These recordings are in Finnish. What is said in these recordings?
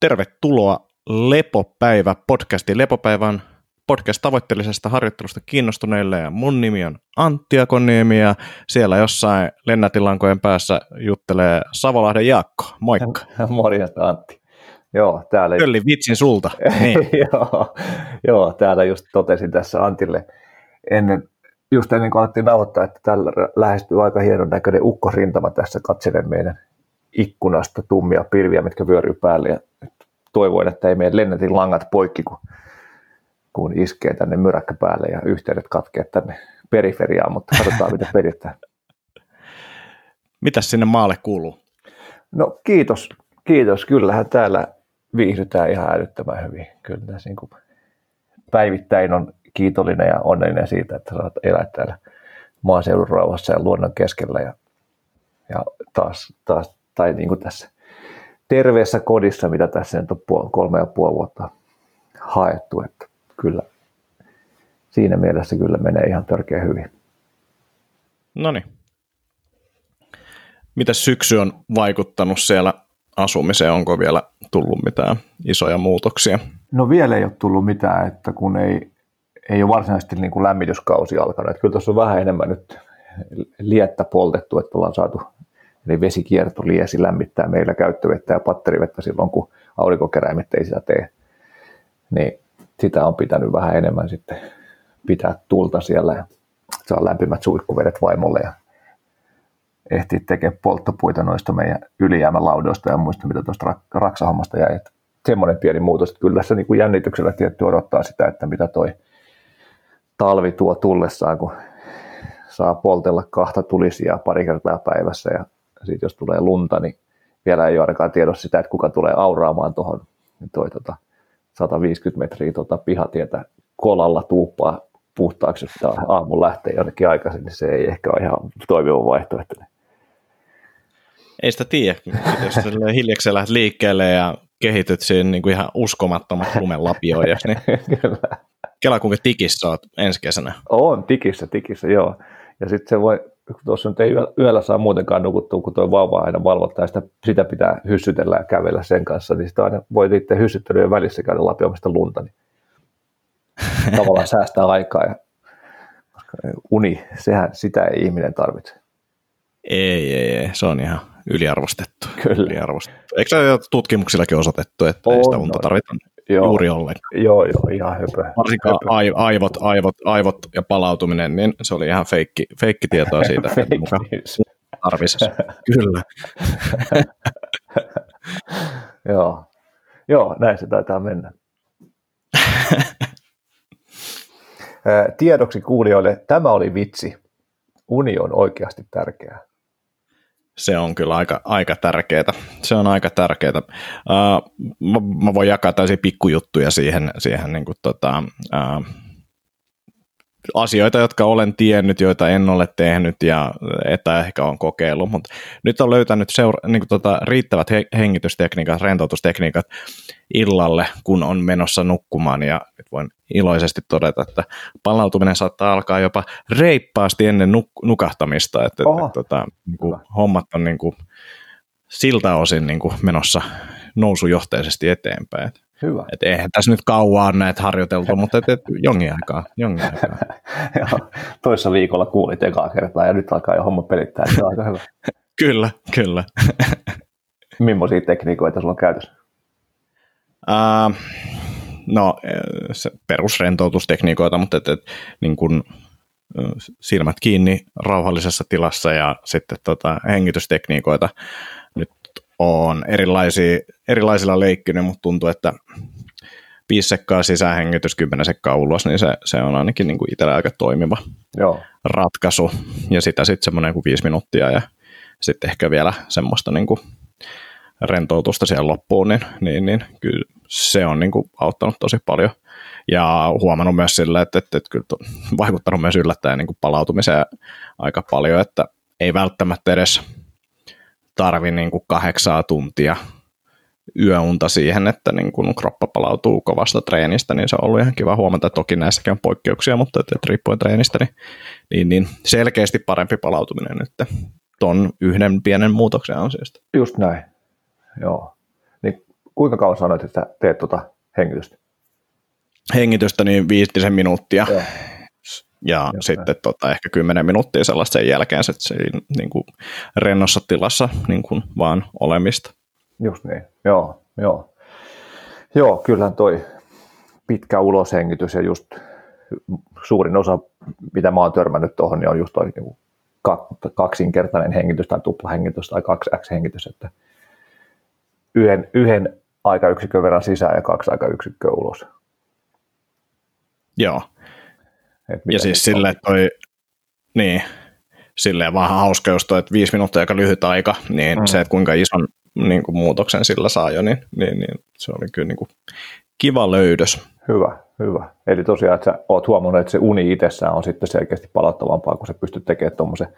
Tervetuloa Lepopäivä podcastiin. Lepopäivä on podcast tavoitteellisesta harjoittelusta kiinnostuneille ja mun nimi on Antti Akoniemi ja siellä jossain lennätilankojen päässä juttelee Savolahden Jaakko. Moikka. Morjesta Antti. Joo, täällä... Kölli vitsin sulta. Niin. joo, joo, täällä just totesin tässä Antille ennen, just ennen kuin alettiin nauhoittaa, että tällä lähestyy aika hienon näköinen ukkosrintama tässä katselen meidän ikkunasta tummia pilviä, mitkä vyöryy päälle ja toivoin, että ei meidän lennätin langat poikki, kun, kun iskee tänne myräkkä päälle ja yhteydet katkee tänne periferiaan, mutta katsotaan mitä pelittää. Mitäs sinne maalle kuuluu? No kiitos, kiitos. Kyllähän täällä viihdytään ihan älyttömän hyvin. Kyllä tässä niin kuin päivittäin on kiitollinen ja onnellinen siitä, että saat elää täällä maaseudun rauhassa ja luonnon keskellä ja, ja taas, taas tai niin kuin tässä terveessä kodissa, mitä tässä nyt on kolme ja puoli vuotta haettu, että kyllä siinä mielessä kyllä menee ihan törkeä hyvin. No niin. Miten syksy on vaikuttanut siellä asumiseen? Onko vielä tullut mitään isoja muutoksia? No vielä ei ole tullut mitään, että kun ei, ei ole varsinaisesti niin kuin lämmityskausi alkanut. Että kyllä tuossa on vähän enemmän nyt liettä poltettu, että ollaan saatu Eli vesikiertoliesi lämmittää meillä käyttövettä ja patterivettä silloin, kun aurinkokeräimet ei sitä tee. Niin sitä on pitänyt vähän enemmän sitten pitää tulta siellä ja saa lämpimät suihkuvedet vaimolle ja ehtii tekemään polttopuita noista meidän ylijäämälaudoista ja muista, mitä tuosta raksahommasta jäi. Että semmoinen pieni muutos, että kyllä tässä niin kuin jännityksellä tietty odottaa sitä, että mitä toi talvi tuo tullessaan, kun saa poltella kahta tulisia pari kertaa päivässä ja sitten jos tulee lunta, niin vielä ei ole ainakaan tiedossa sitä, että kuka tulee auraamaan tuohon toi, tota, 150 metriä tota, pihatietä kolalla tuuppaa puhtaaksi, että aamu lähtee jonnekin aikaisin, niin se ei ehkä ole ihan toimiva vaihtoehto. Ei sitä tiedä, jos hiljakseen lähdet liikkeelle ja kehityt siihen niin kuin ihan uskomattomat lumenlapioijaksi, niin Kyllä. Kela kuinka tikissä olet ensi kesänä. On, tikissä, tikissä, joo. Ja sitten se voi, tuossa nyt ei yöllä saa muutenkaan nukuttua, kun tuo vauva aina valvottaa, ja sitä, sitä pitää hyssytellä ja kävellä sen kanssa, niin sitä aina voi niiden hyssyttelyjen välissä käydä lapiomista lunta, niin tavallaan säästää aikaa, ja koska uni, sehän, sitä ei ihminen tarvitse. Ei, ei, ei, se on ihan yliarvostettu. Kyllä. Yliarvostettu. Eikö se ole tutkimuksillakin osoitettu, että on, ei sitä unta tarvita joo, juuri ollenkaan? Joo, joo, ihan höpö. Varsinkaan höpö. aivot, aivot, aivot ja palautuminen, niin se oli ihan feikki, feikki tietoa siitä, tarvisi. Kyllä. joo. joo, näin se taitaa mennä. Tiedoksi kuulijoille, tämä oli vitsi. Uni on oikeasti tärkeää se on kyllä aika, aika tärkeää. Se on aika tärkeää. Uh, mä, mä voin jakaa tällaisia pikkujuttuja siihen, siihen niin kuin, tota, uh, asioita, jotka olen tiennyt, joita en ole tehnyt ja että ehkä on kokeillut, mutta nyt on löytänyt seura- niin kuin tota, riittävät he- hengitystekniikat, rentoutustekniikat illalle, kun on menossa nukkumaan. Ja nyt voin iloisesti todeta, että palautuminen saattaa alkaa jopa reippaasti ennen nuk- nukahtamista, että, että tota, niin kuin, hommat on niin kuin, siltä osin niin kuin, menossa nousujohteisesti eteenpäin. Hyvä. Et eihän tässä nyt kauan näitä harjoiteltu, mutta et, et, jonkin aikaa. Jonkin aikaa. Joo, toissa viikolla kuulit ekaa kertaa ja nyt alkaa jo homma pelittää, se on aika hyvä. kyllä, kyllä. Millaisia tekniikoita sulla on käytössä? Uh, no, se perusrentoutustekniikoita, mutta et, et, niin kun, silmät kiinni rauhallisessa tilassa ja sitten tota, hengitystekniikoita on erilaisia, erilaisilla leikkinyt, mutta tuntuu, että viisi sekkaa sisähengitys, kymmenen sekkaa ulos, niin se, se on ainakin niin kuin itsellä aika toimiva Joo. ratkaisu. Ja sitä sitten semmoinen kuin viisi minuuttia ja sitten ehkä vielä semmoista niin kuin rentoutusta siellä loppuun, niin, niin, niin kyllä se on niin kuin auttanut tosi paljon. Ja huomannut myös sillä, että, että, että kyllä vaikuttanut myös yllättäen niin kuin palautumiseen aika paljon, että ei välttämättä edes tarvi niin kuin kahdeksaa tuntia yöunta siihen, että niin kun kroppa palautuu kovasta treenistä, niin se on ollut ihan kiva huomata. Toki näissäkin on poikkeuksia, mutta että, että riippuen treenistä, niin, niin, niin selkeästi parempi palautuminen nyt ton yhden pienen muutoksen ansiosta. Just näin, joo. Niin kuinka kauan sanoit, että teet tuota hengitystä? Hengitystä niin viitisen minuuttia. Joo. Ja Joo, sitten tota, ehkä kymmenen minuuttia sellaista sen jälkeen se, se niin kuin rennossa tilassa niin kuin vaan olemista. Just niin, joo, joo. Joo, kyllähän toi pitkä uloshengitys ja just suurin osa, mitä mä oon törmännyt tuohon, niin on just toi niin kaksinkertainen hengitys tai tuplahengitys tai kaksi X-hengitys, että yhden, yhden aikayksikön verran sisään ja kaksi aikayksikköä ulos. Joo. Ja siis silleen toi, niin, silleen vähän hauska just toi, että viisi minuuttia aika lyhyt aika, niin mm. se, että kuinka ison niin kuin muutoksen sillä saa jo, niin, niin, niin se oli kyllä niin kuin kiva löydös. Hyvä, hyvä. Eli tosiaan, että sä oot huomannut, että se uni itsessään on sitten selkeästi palauttavampaa, kun sä pystyt tekemään tuommoisen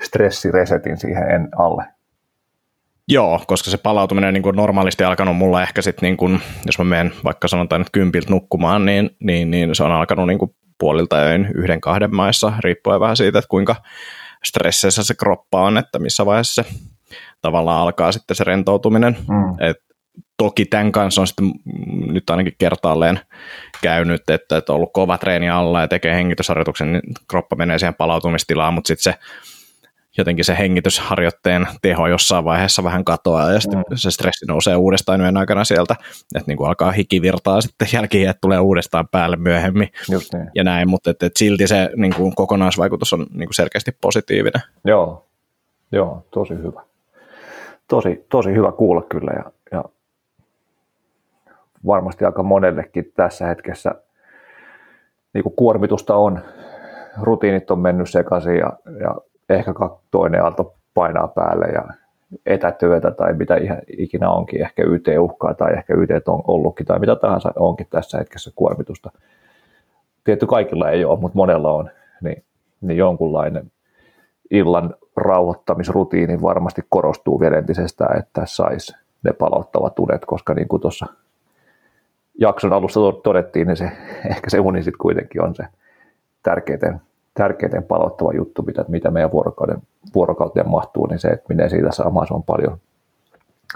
stressiresetin siihen en alle. Joo, koska se palautuminen niin kuin normaalisti alkanut mulla ehkä sitten, niin kuin, jos mä menen vaikka sanotaan nyt kympiltä nukkumaan, niin, niin, niin se on alkanut niin kuin puolilta öin yhden kahden maissa, riippuen vähän siitä, että kuinka stresseissä se kroppa on, että missä vaiheessa se tavallaan alkaa sitten se rentoutuminen. Mm. Et toki tämän kanssa on sitten nyt ainakin kertaalleen käynyt, että, että on ollut kova treeni alla ja tekee hengitysharjoituksen, niin kroppa menee siihen palautumistilaan, mutta sitten se jotenkin se hengitysharjoitteen teho jossain vaiheessa vähän katoaa ja sitten mm. se stressi nousee uudestaan yön aikana sieltä, että niin kuin alkaa hikivirtaa sitten jälkeen, että tulee uudestaan päälle myöhemmin Just niin. ja näin, mutta että, että silti se niin kuin kokonaisvaikutus on niin kuin selkeästi positiivinen. Joo, joo, tosi hyvä. Tosi, tosi hyvä kuulla kyllä ja, ja varmasti aika monellekin tässä hetkessä niin kuin kuormitusta on, rutiinit on mennyt sekaisin ja, ja ehkä toinen aalto painaa päälle ja etätyötä tai mitä ihan ikinä onkin, ehkä YT-uhkaa tai ehkä YT on ollutkin tai mitä tahansa onkin tässä hetkessä kuormitusta. Tietty kaikilla ei ole, mutta monella on, niin, niin jonkunlainen illan rauhoittamisrutiini varmasti korostuu vielä entisestään, että saisi ne palauttavat unet, koska niin kuin tuossa jakson alussa todettiin, niin se, ehkä se uni sitten kuitenkin on se tärkeiten, tärkeiten palauttava juttu, mitä, mitä meidän vuorokauden, vuorokauteen mahtuu, niin se, että minne siitä saa on paljon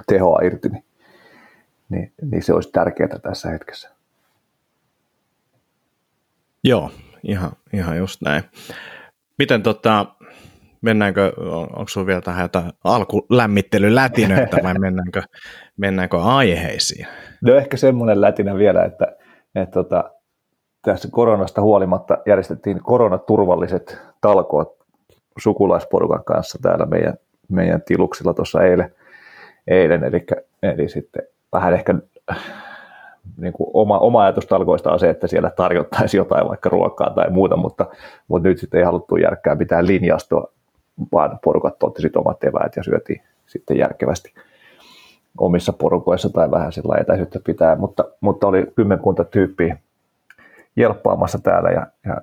tehoa irti, niin, niin, niin se olisi tärkeää tässä hetkessä. Joo, ihan, ihan just näin. Miten tota, mennäänkö, onko sinulla vielä tähän jotain alkulämmittelylätinöitä vai mennäänkö, mennäänkö aiheisiin? No ehkä semmoinen lätinä vielä, että, että tota, tässä koronasta huolimatta järjestettiin koronaturvalliset talkoot sukulaisporukan kanssa täällä meidän, meidän tiluksilla tuossa eilen, eilen. Eli, eli sitten vähän ehkä niin kuin oma, oma ajatus talkoista on se, että siellä tarjottaisiin jotain vaikka ruokaa tai muuta, mutta, mutta nyt sitten ei haluttu järkkää mitään linjastoa, vaan porukat otti sitten omat eväät ja syötiin sitten järkevästi omissa porukoissa tai vähän sillä etäisyyttä pitää, mutta, mutta oli kymmenkunta tyyppiä jelppaamassa täällä ja, ja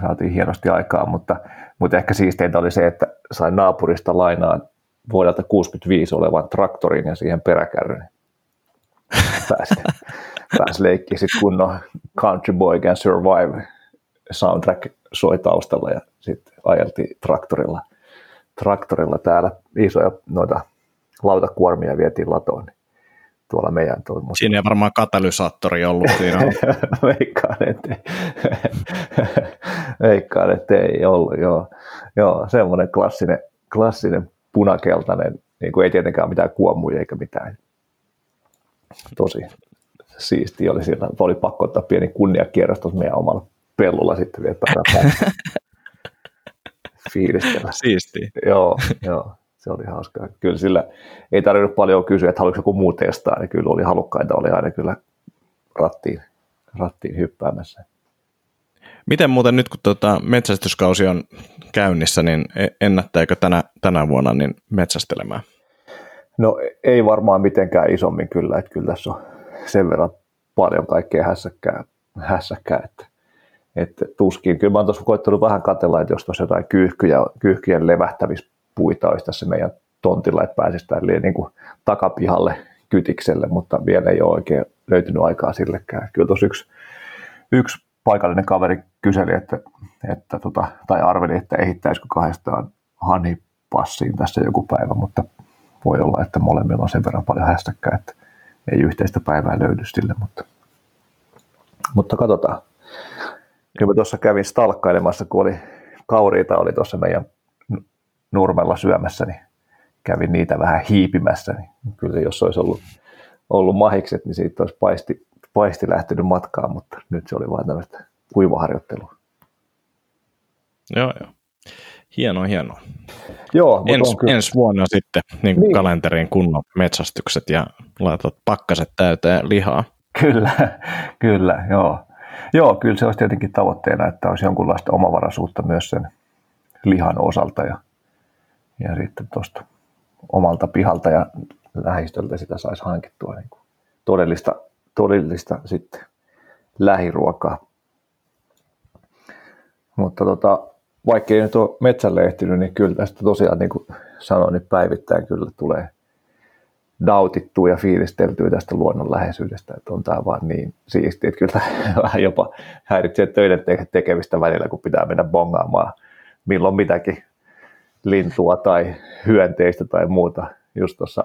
saatiin hienosti aikaa, mutta, mutta ehkä siisteintä oli se, että sain naapurista lainaan vuodelta 65 olevan traktorin ja siihen peräkärryn. Pääsi, pääsi leikkiä sitten kunnon Country Boy Can Survive soundtrack soi taustalla ja sitten ajeltiin traktorilla, traktorilla täällä isoja noita lautakuormia vietiin latoon. Tuolla meidän tuolla. Siinä ei varmaan katalysaattori ollut siinä. Veikkaan, että Veikkaan, että ei ollut, joo. joo semmoinen klassinen, klassinen punakeltainen, niin kuin ei tietenkään mitään kuomuja eikä mitään. Tosi siisti oli siellä. Oli pakko ottaa pieni kunniakierros tuossa meidän omalla pellolla sitten vielä fiilistellä. Siisti. Joo, joo se oli hauskaa. Kyllä sillä ei tarvinnut paljon kysyä, että haluatko joku muu testaa, niin kyllä oli halukkaita, oli aina kyllä rattiin, rattiin hyppäämässä. Miten muuten nyt, kun tuota metsästyskausi on käynnissä, niin e- ennättääkö tänä, tänä vuonna niin metsästelemään? No ei varmaan mitenkään isommin kyllä, että kyllä tässä on sen verran paljon kaikkea hässäkkää, hässäkkää että, että tuskin. Kyllä mä oon tuossa koittanut vähän katella, että jos tuossa jotain kyyhkyjä, kyyhkyjen levähtämis puita olisi tässä meidän tontilla, että pääsisi tälle niin kuin takapihalle kytikselle, mutta vielä ei ole oikein löytynyt aikaa sillekään. Kyllä tuossa yksi, yksi paikallinen kaveri kyseli, että, että tota, tai arveli, että ehittäisikö kahdestaan Hani passiin tässä joku päivä, mutta voi olla, että molemmilla on sen verran paljon hästäkkää, että ei yhteistä päivää löydy sille, mutta, mutta katsotaan. Kyllä tuossa kävin stalkkailemassa, kun oli kauriita oli tuossa meidän nurmella syömässä, niin kävin niitä vähän hiipimässä, niin kyllä jos olisi ollut, ollut mahikset, niin siitä olisi paisti, paisti lähtenyt matkaan, mutta nyt se oli vain tämmöistä kuivaharjoittelua. Joo, joo. Hienoa, hienoa. Joo, Ens, kyllä... Ensi vuonna sitten niin niin. kalenteriin kunnon metsästykset ja laitat pakkaset täyteen lihaa. Kyllä, kyllä, joo. Joo, kyllä se olisi tietenkin tavoitteena, että olisi jonkunlaista omavaraisuutta myös sen lihan osalta ja, ja sitten tuosta omalta pihalta ja lähistöltä sitä saisi hankittua niin kuin todellista, todellista sitten lähiruokaa. Mutta tota, vaikka ei nyt ole metsälle ehtinyt, niin kyllä tästä tosiaan niin kuin sanoin, niin päivittäin kyllä tulee nautittua ja fiilisteltyä tästä luonnonläheisyydestä, että on tämä vaan niin siistiä, että kyllä vähän jopa häiritsee töiden tekemistä välillä, kun pitää mennä bongaamaan milloin mitäkin lintua tai hyönteistä tai muuta. Just tuossa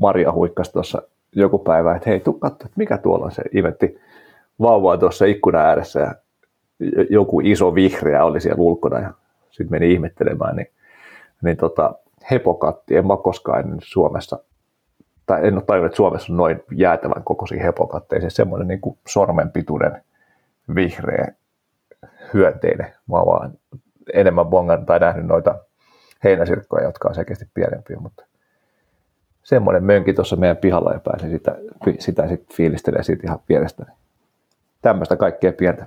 Maria huikkasi tuossa joku päivä, että hei, tuu katso, että mikä tuolla on se imetti vauvaa tuossa ikkuna ääressä ja joku iso vihreä oli siellä ulkona ja sitten meni ihmettelemään, niin, niin tota, hepokatti, en mä koskaan ennen Suomessa, tai en ole tajunnut, että Suomessa on noin jäätävän kokoisia hepokatteja, se semmoinen niin kuin sormenpituinen vihreä hyönteinen. Mä vaan enemmän bongan tai nähnyt noita heinäsirkkoja, jotka on selkeästi pienempiä, mutta semmoinen mönki tuossa meidän pihalla ja pääsin sitä, sitä sitten fiilistelemään siitä ihan vierestä. Tämmöistä kaikkea pientä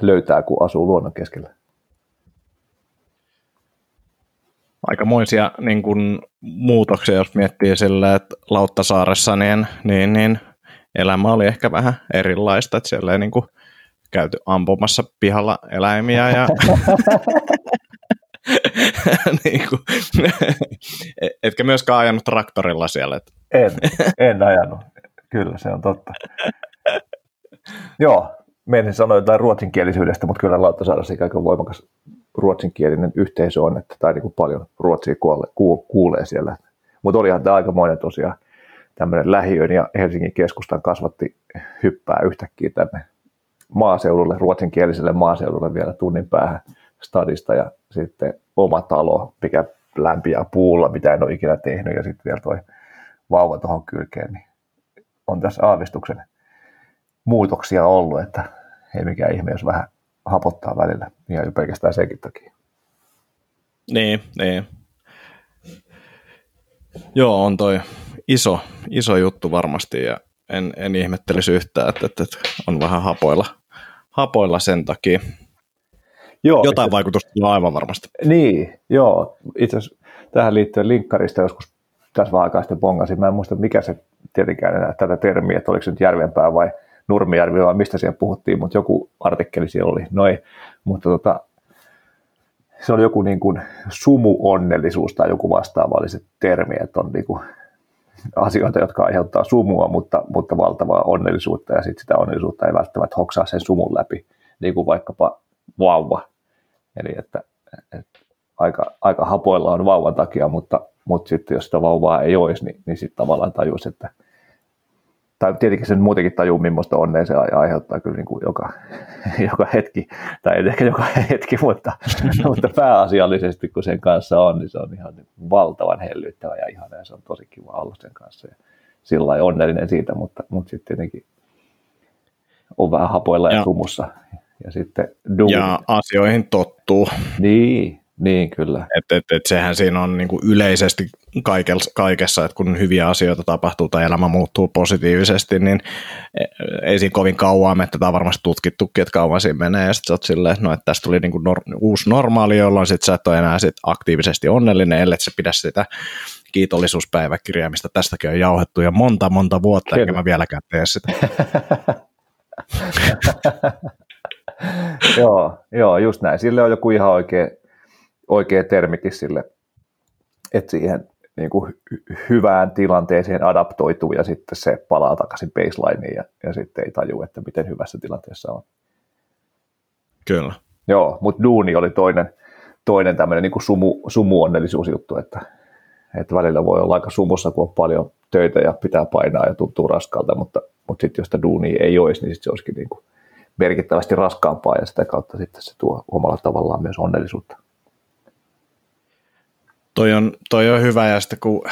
löytää, kun asuu luonnon keskellä. Aikamoisia niin kuin, muutoksia, jos miettii sillä, että Lauttasaaressa niin, niin, niin elämä oli ehkä vähän erilaista, että siellä ei niin kuin, käyty ampumassa pihalla eläimiä ja niin kuin, etkä myöskään ajanut traktorilla siellä. Että. En, en ajanut, kyllä se on totta. Joo, menin sanoa jotain ruotsinkielisyydestä, mutta kyllä Lauttasaarassa aika voimakas ruotsinkielinen yhteisö on, että tai niin kuin paljon ruotsia kuulee, kuulee siellä. Mutta olihan tämä aikamoinen tosiaan tämmöinen lähiön ja Helsingin keskustan kasvatti hyppää yhtäkkiä tänne maaseudulle, ruotsinkieliselle maaseudulle vielä tunnin päähän stadista ja sitten oma talo, mikä lämpiää puulla, mitä en ole ikinä tehnyt ja sitten vielä toi vauva tuohon kylkeen, niin on tässä aavistuksen muutoksia ollut, että ei mikään ihme, jos vähän hapottaa välillä, ihan pelkästään senkin takia. Niin, niin. Joo, on toi iso, iso juttu varmasti ja en, en ihmettelisi yhtään, että, että, että on vähän hapoilla, hapoilla sen takia. Joo, Jotain itse, vaikutusta on aivan varmasti. Niin, joo. Itse asiassa tähän liittyen linkkarista joskus tässä vähän aikaa sitten bongasin. Mä en muista, mikä se tietenkään enää tätä termiä, että oliko se nyt Järvenpää vai Nurmijärvi vai mistä siellä puhuttiin, mutta joku artikkeli siellä oli. Noin. Mutta tota, se oli joku niin kuin sumuonnellisuus tai joku vastaava oli se termi, että on niin kuin asioita, jotka aiheuttaa sumua, mutta, mutta valtavaa onnellisuutta ja sitten sitä onnellisuutta ei välttämättä hoksaa sen sumun läpi, niin kuin vaikkapa vauva. Eli että, että aika, aika hapoilla on vauvan takia, mutta, mutta sitten jos sitä vauvaa ei olisi, niin, niin sitten tavallaan tajuisi, että tai tietenkin sen muutenkin tajuu, millaista onnea se aiheuttaa kyllä niin kuin joka, joka hetki, tai ei ehkä joka hetki, mutta, mutta pääasiallisesti kun sen kanssa on, niin se on ihan valtavan hellyttävä ja ihana ja se on tosi kiva olla sen kanssa. Ja sillä lailla onnellinen siitä, mutta, mutta sitten tietenkin on vähän hapoilla ja, ja sumussa. Ja sitten Ja asioihin tottuu. Niin, niin, kyllä. Et, et, et sehän siinä on niin kuin yleisesti kaikessa, että kun hyviä asioita tapahtuu tai elämä muuttuu positiivisesti, niin e, ei siinä kovin kauan, että tämä on varmasti tutkittukin, että kauan siinä menee, ja sitten sä oot silleen, no, että tästä tuli niin kuin nor- uusi normaali, jolloin sitten sä et ole enää sit aktiivisesti onnellinen, ellei se pidä sitä kiitollisuuspäiväkirjaa, mistä tästäkin on jauhettu jo monta, monta vuotta, Kyllä. enkä mä vieläkään tee sitä. joo, joo, just näin. Sille on joku ihan oikea oikea termikin sille, että siihen niin kuin hyvään tilanteeseen adaptoituu ja sitten se palaa takaisin baselineen ja, ja sitten ei taju, että miten hyvässä tilanteessa on. Kyllä. Joo, mutta duuni oli toinen, toinen tämmöinen niin kuin sumu, sumuonnellisuusjuttu, että, että välillä voi olla aika sumussa, kun on paljon töitä ja pitää painaa ja tuntuu raskalta, mutta, mutta sitten jos sitä duunia ei olisi, niin sit se olisikin niin kuin merkittävästi raskaampaa ja sitä kautta sitten se tuo omalla tavallaan myös onnellisuutta. Toi on, toi on hyvä ja sitten kun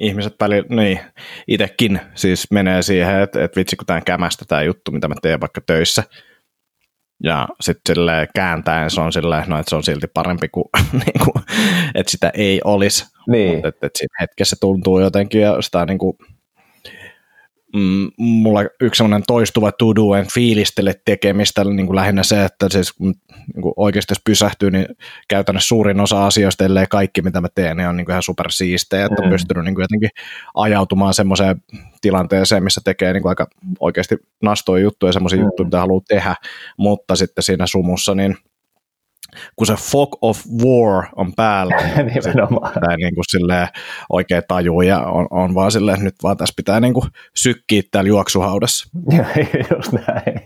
ihmiset välillä, niin itsekin siis menee siihen, että, että vitsi kun tämä kämästä tämä juttu, mitä mä teen vaikka töissä, ja sitten sille kääntäen se on silleen, no, että se on silti parempi kuin, niin kuin että sitä ei olisi. Niin. Mutta että, että siinä hetkessä tuntuu jotenkin ja sitä niin kuin, mm, mulla yksi sellainen toistuva to do and fiilistele tekemistä, niin kuin lähinnä se, että siis, niin kuin oikeasti jos pysähtyy, niin käytännössä suurin osa asioista, ellei kaikki mitä mä teen, niin on niin kuin ihan supersiistejä, että on mm. pystynyt niin kuin jotenkin ajautumaan semmoiseen tilanteeseen, missä tekee niin kuin aika oikeasti nastoja juttuja, semmoisia mm. juttuja, mitä haluaa tehdä, mutta sitten siinä sumussa, niin kun se fog of war on päällä, niin sitä niin kuin silleen oikein tajuu ja on, on vaan silleen, että nyt vaan tässä pitää niin kuin sykkiä täällä juoksuhaudassa. Just näin.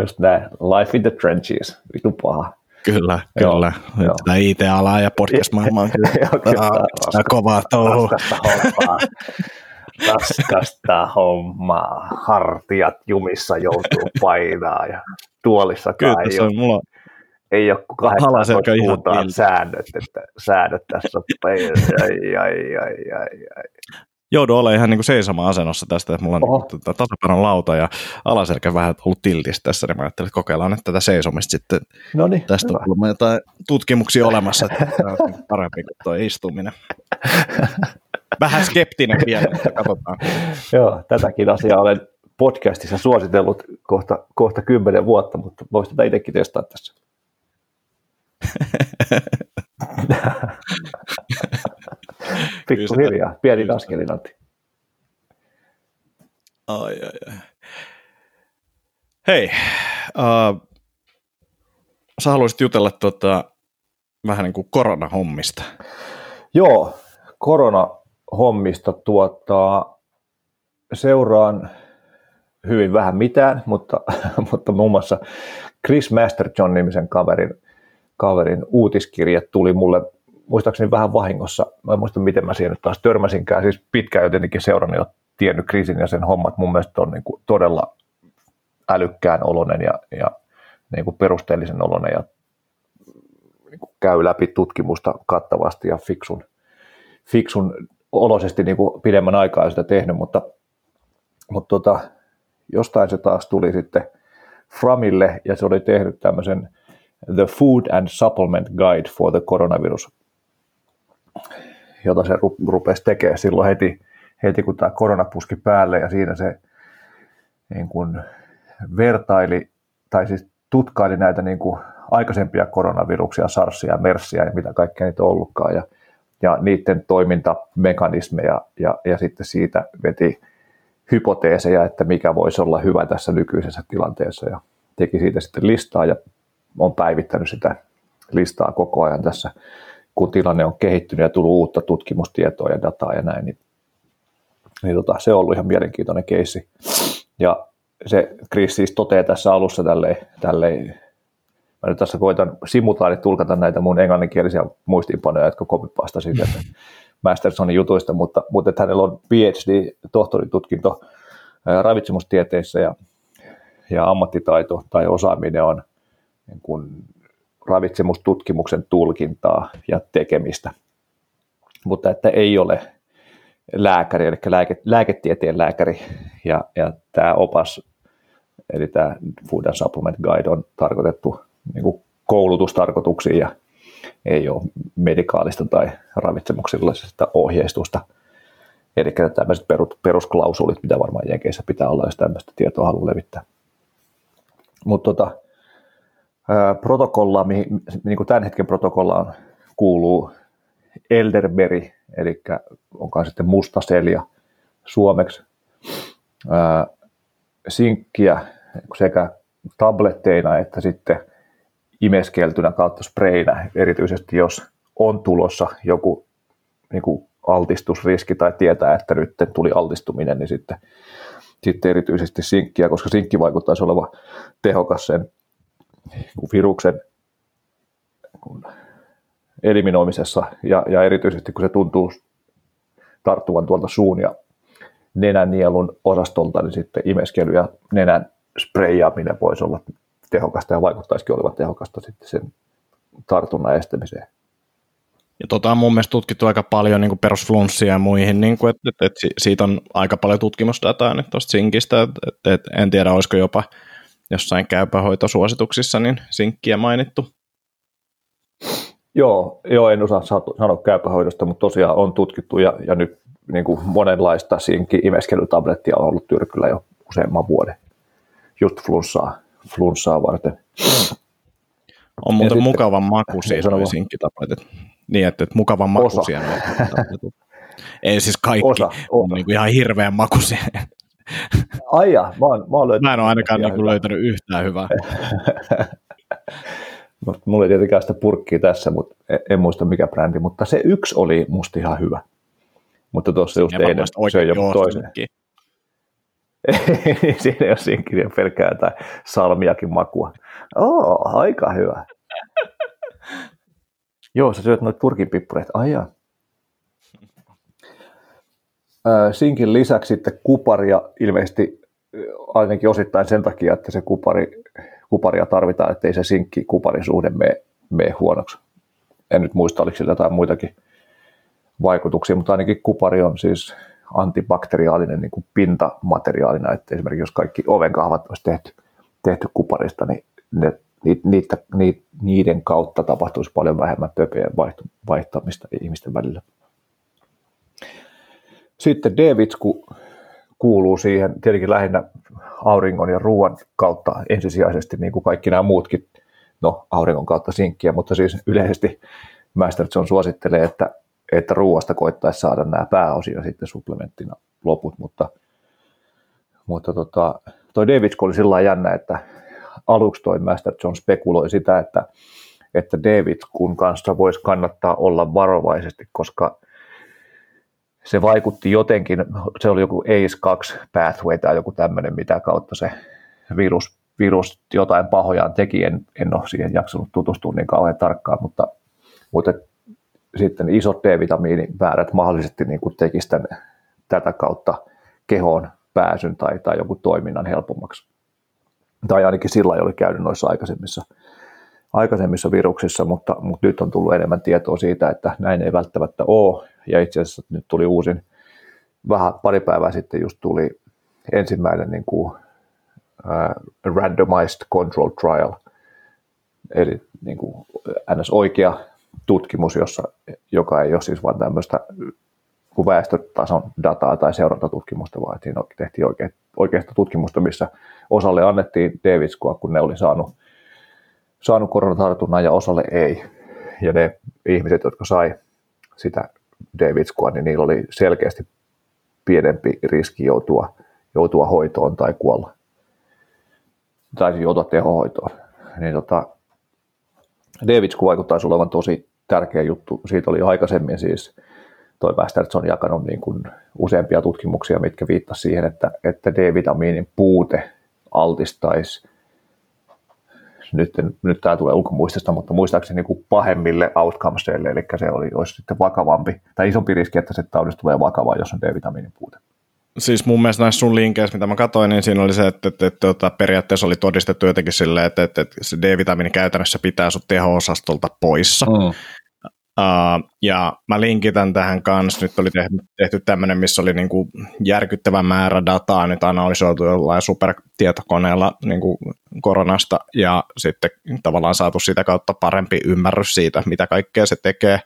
Just näin. Life in the trenches. Vitu paha. Kyllä, joo, kyllä. Joo. Sitä IT-alaa ja podcast-maailmaa on kyllä. Kovaa touhua. Raskasta hommaa. Hartiat jumissa joutuu painaa ja tuolissa Kyllä, ei, ole, mulla... ei ole kahdeksan puhutaan säännöt, että säännöt tässä on ai, ai, ai, ai, ai. Joudun olemaan ihan niin seisoma asennossa tästä, että mulla on Oho. Tota tasapainon lauta ja alaselkä vähän ollut tiltissä tässä, niin mä ajattelin, että kokeillaan nyt tätä seisomista sitten. Noniin, tästä hyvä. on ollut jotain tutkimuksia olemassa, että tämä on parempi kuin tuo istuminen. Vähän skeptinen vielä, katsotaan. Joo, tätäkin asiaa olen podcastissa suositellut kohta, kohta kymmenen vuotta, mutta voisi tätä itsekin testaa tässä. hiljaa, pieni askelin Antti. Ai, ai, ai. Hei, uh, sä haluaisit jutella tota, vähän niin kuin koronahommista. Joo, koronahommista tuottaa seuraan hyvin vähän mitään, mutta, mutta muun muassa Chris Masterjohn nimisen kaverin, kaverin uutiskirja tuli mulle muistaakseni vähän vahingossa. Mä en muista, miten mä siihen nyt taas törmäsinkään. Siis pitkään jotenkin seurannut ja tiennyt Chrisin ja sen hommat. Mun mielestä on niin kuin todella älykkään olonen ja, ja niin kuin perusteellisen olonen ja niin kuin käy läpi tutkimusta kattavasti ja fiksun, fiksun oloisesti niin kuin pidemmän aikaa sitä tehnyt, mutta, mutta tota, jostain se taas tuli sitten Framille ja se oli tehnyt tämmöisen The Food and Supplement Guide for the Coronavirus, jota se rupesi tekemään silloin heti, heti kun tämä korona puski päälle ja siinä se niin kuin vertaili tai siis tutkaili näitä niin kuin aikaisempia koronaviruksia, SARSia ja MERSiä ja mitä kaikkea niitä on ollutkaan. Ja, ja niiden toimintamekanismeja ja, ja sitten siitä veti hypoteeseja, että mikä voisi olla hyvä tässä nykyisessä tilanteessa ja teki siitä sitten listaa ja on päivittänyt sitä listaa koko ajan tässä, kun tilanne on kehittynyt ja tullut uutta tutkimustietoa ja dataa ja näin, niin, niin tota, se on ollut ihan mielenkiintoinen keissi. Ja se Chris siis toteaa tässä alussa tälleen, tälleen mä nyt tässä koitan simultaanit tulkata näitä mun englanninkielisiä muistiinpanoja, jotka kopipasta että Mastersonin jutuista, mutta, mutta että hänellä on PhD-tohtoritutkinto ravitsemustieteissä ja, ja ammattitaito tai osaaminen on niin kuin ravitsemustutkimuksen tulkintaa ja tekemistä, mutta että ei ole lääkäri, eli lääke, lääketieteen lääkäri, ja, ja tämä opas, eli tämä Food and Supplement Guide on tarkoitettu niin kuin koulutustarkoituksiin ja ei ole medikaalista tai ravitsemuksellisesta ohjeistusta. Eli tämmöiset perusklausulit, mitä varmaan Jenkeissä pitää olla, jos tämmöistä tietoa haluaa levittää. Mutta tota, protokolla, niin kuin tämän hetken protokollaan kuuluu elderberry, eli onkaan sitten musta selja suomeksi, sinkkiä sekä tabletteina että sitten imeskeltynä kautta spreinä, erityisesti jos on tulossa joku niin kuin altistusriski tai tietää, että nyt tuli altistuminen, niin sitten, sitten erityisesti sinkkiä, koska sinkki vaikuttaisi olevan tehokas sen viruksen eliminoimisessa ja, ja erityisesti kun se tuntuu tarttuvan tuolta suun ja nenänielun osastolta, niin sitten imeskely ja nenän spreijaaminen voisi olla tehokasta ja vaikuttaisikin olevan tehokasta sitten sen tartunnan estämiseen. Ja tota on mun mielestä tutkittu aika paljon niin perusflunssia ja muihin, niin kuin, että, että, että siitä on aika paljon tutkimusdataa nyt tuosta sinkistä, että, että, että en tiedä olisiko jopa jossain käypähoitosuosituksissa niin sinkkiä mainittu. Joo, joo, en osaa sanoa käypähoidosta, mutta tosiaan on tutkittu ja, ja nyt niin kuin monenlaista sinkki-imeskelytablettia on ollut tyrkyllä jo useamman vuoden, just flunssaa, flunssaa varten. On muuten sitten, mukavan makuisia nuo sinkkitabletit. Niin, että, että mukavan makuisia Ei siis kaikki, osa, osa. on niin kuin ihan hirveän makuisia. Ai ja, mä, oon, mä, oon mä en ole ainakaan niin löytänyt yhtään hyvää. Mulla ei tietenkään sitä purkkia tässä, mutta en, en muista mikä brändi, mutta se yksi oli musta ihan hyvä. Mutta tuossa just eilen se on joku toisen. Siinä ei ole sinkkiä pelkää tai salmiakin makua. Oo, aika hyvä. Joo, sä syöt noita purkinpippureita. Ai jaa. Sinkin lisäksi sitten kuparia ilmeisesti ainakin osittain sen takia, että se kupari, kuparia tarvitaan, ettei se sinkki kuparin suhde mene, mene huonoksi. En nyt muista, oliko sillä jotain muitakin vaikutuksia, mutta ainakin kupari on siis antibakteriaalinen niin kuin pintamateriaalina, että esimerkiksi jos kaikki ovenkahvat olisi tehty, tehty kuparista, niin ne, niitä, niitä, niiden kautta tapahtuisi paljon vähemmän pöpöjen vaihtamista ihmisten välillä. Sitten D-vitsku kuuluu siihen tietenkin lähinnä auringon ja ruoan kautta ensisijaisesti, niin kuin kaikki nämä muutkin, no auringon kautta sinkkiä, mutta siis yleisesti Masterson suosittelee, että, että ruoasta koittaisi saada nämä pääosia sitten supplementtina loput, mutta, mutta tota, toi Davidsku oli sillä jännä, että aluksi toi Master John spekuloi sitä, että, että Davidskun kanssa voisi kannattaa olla varovaisesti, koska se vaikutti jotenkin, se oli joku ACE2 pathway tai joku tämmöinen, mitä kautta se virus, virus jotain pahojaan teki, en, en ole siihen jaksanut tutustua niin kauhean tarkkaan, mutta, mutta sitten isot D-vitamiinimäärät mahdollisesti niin kuin teki tämän, tätä kautta kehoon pääsyn tai, tai joku toiminnan helpommaksi. Tai ainakin sillä oli käynyt noissa aikaisemmissa, aikaisemmissa viruksissa, mutta, mutta nyt on tullut enemmän tietoa siitä, että näin ei välttämättä ole. Ja itse asiassa nyt tuli uusin, vähän pari päivää sitten just tuli ensimmäinen niin kuin, uh, randomized control trial, eli niin kuin ns. oikea tutkimus, jossa, joka ei ole siis vain tämmöistä väestötason dataa tai seurantatutkimusta, vaan siinä tehtiin oikea, oikeasta tutkimusta, missä osalle annettiin Davidskua, kun ne oli saanut, saanut koronatartunnan ja osalle ei. Ja ne ihmiset, jotka sai sitä Davidskua, niin niillä oli selkeästi pienempi riski joutua, joutua hoitoon tai kuolla. Tai siis joutua tehohoitoon. Niin tota, Davidsku vaikuttaisi olevan tosi tärkeä juttu. Siitä oli aikaisemmin siis toi Westerson jakanut niin kuin useampia tutkimuksia, mitkä viittasivat siihen, että, että D-vitamiinin puute altistaisi nyt, nyt tämä tulee ulkomuistista, mutta muistaakseni niin kuin pahemmille outcomesille, eli se oli, olisi sitten vakavampi tai isompi riski, että se taudista tulee vakavaa, jos on D-vitamiinin puute. Siis mun mielestä näissä sun linkeissä, mitä mä katsoin, niin siinä oli se, että, että, että, että periaatteessa oli todistettu jotenkin silleen, että, että, että se D-vitamiini käytännössä pitää sut teho-osastolta poissa. Mm. Uh, ja mä linkitän tähän kanssa, nyt oli tehty, tehty tämmöinen, missä oli niinku järkyttävä määrä dataa. Nyt analysoitu jollain supertietokoneella niinku koronasta ja sitten tavallaan saatu sitä kautta parempi ymmärrys siitä, mitä kaikkea se tekee.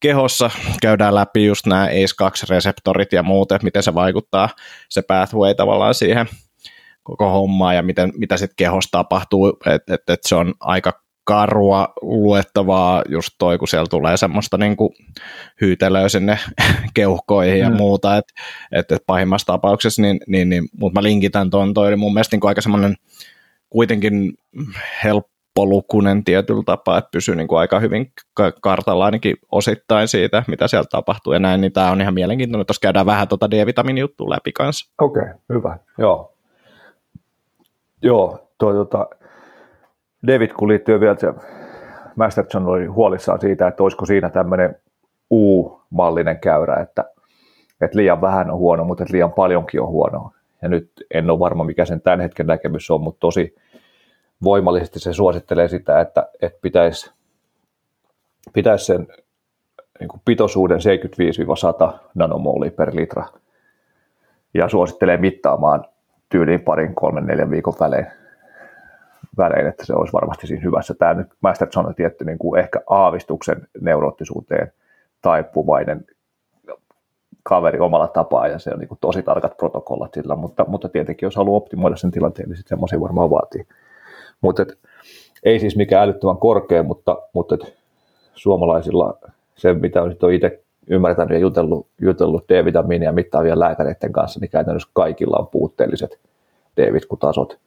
Kehossa. Käydään läpi just nämä ACE2-reseptorit ja muut, että miten se vaikuttaa se pathway tavallaan siihen koko hommaan ja miten, mitä sitten kehossa tapahtuu, että et, et se on aika karua luettavaa just toi, kun siellä tulee semmoista niin kuin hyytelöä sinne keuhkoihin ja mm. muuta, että et, et pahimmassa tapauksessa, niin, niin, niin mutta mä linkitän tuon, toi oli mun mielestä niin kuin aika semmoinen kuitenkin helppolukunen tietyllä tapaa, että pysyy niin kuin aika hyvin kartalla ainakin osittain siitä, mitä siellä tapahtuu ja näin, niin tämä on ihan mielenkiintoinen, tuossa käydään vähän tuota D-vitamiini-juttua läpi kanssa. Okei, okay, hyvä, joo. Joo, toi, tota, David, kun liittyy vielä se, Masterson oli huolissaan siitä, että olisiko siinä tämmöinen U-mallinen käyrä, että, että liian vähän on huono, mutta että liian paljonkin on huonoa. Ja nyt en ole varma, mikä sen tämän hetken näkemys on, mutta tosi voimallisesti se suosittelee sitä, että, että pitäisi, pitäisi sen niin kuin pitoisuuden 75-100 nanomolia per litra ja suosittelee mittaamaan tyyliin parin, kolmen, neljän viikon välein, välein että se olisi varmasti siinä hyvässä. Tämä nyt Masterson on tietty niin kuin ehkä aavistuksen neuroottisuuteen taipuvainen kaveri omalla tapaa ja se on niin kuin tosi tarkat protokollat sillä, mutta, mutta tietenkin jos haluaa optimoida sen tilanteen, niin sitten semmoisia varmaan vaatii. Mutta ei siis mikään älyttömän korkea, mutta, mutta et suomalaisilla se, mitä on itse ymmärtänyt ja jutellut, jutellut D-vitamiinia mittaavien lääkäreiden kanssa, niin käytännössä kaikilla on puutteelliset D-vitkutasot.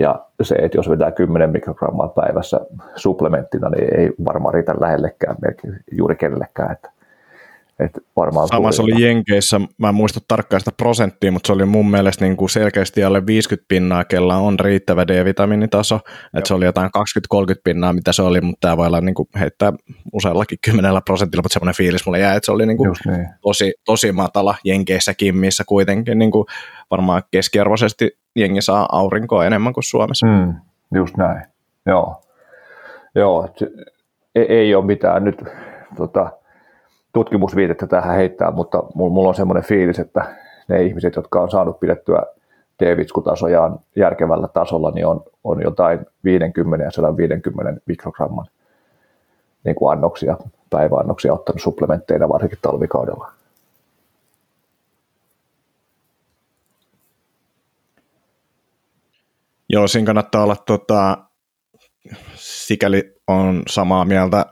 Ja se, että jos vetää 10 mikrogrammaa päivässä supplementtina, niin ei varmaan riitä lähellekään juuri kenellekään. Että et varmaan Samassa oli Jenkeissä, mä en muista tarkkaan sitä prosenttia, mutta se oli mun mielestä niin kuin selkeästi alle 50 pinnaa, kella on riittävä D-vitamiinitaso, että se oli jotain 20-30 pinnaa, mitä se oli, mutta tämä voi olla niin kuin heittää useallakin kymmenellä prosentilla, mutta semmoinen fiilis mulle jäi, että se oli niin kuin niin. tosi, tosi matala Jenkeissäkin, missä kuitenkin niin kuin varmaan keskiarvoisesti jengi saa aurinkoa enemmän kuin Suomessa. Mm, just näin, joo. Joo, ei, ei ole mitään nyt tota, tutkimusviitettä tähän heittää, mutta mulla on semmoinen fiilis, että ne ihmiset, jotka on saanut pidettyä D-vitskutasojaan järkevällä tasolla, niin on, on jotain 50 ja 150 mikrogramman niin kuin annoksia, päiväannoksia ottanut supplementteina varsinkin talvikaudella. Joo, siinä kannattaa olla, tota, sikäli on samaa mieltä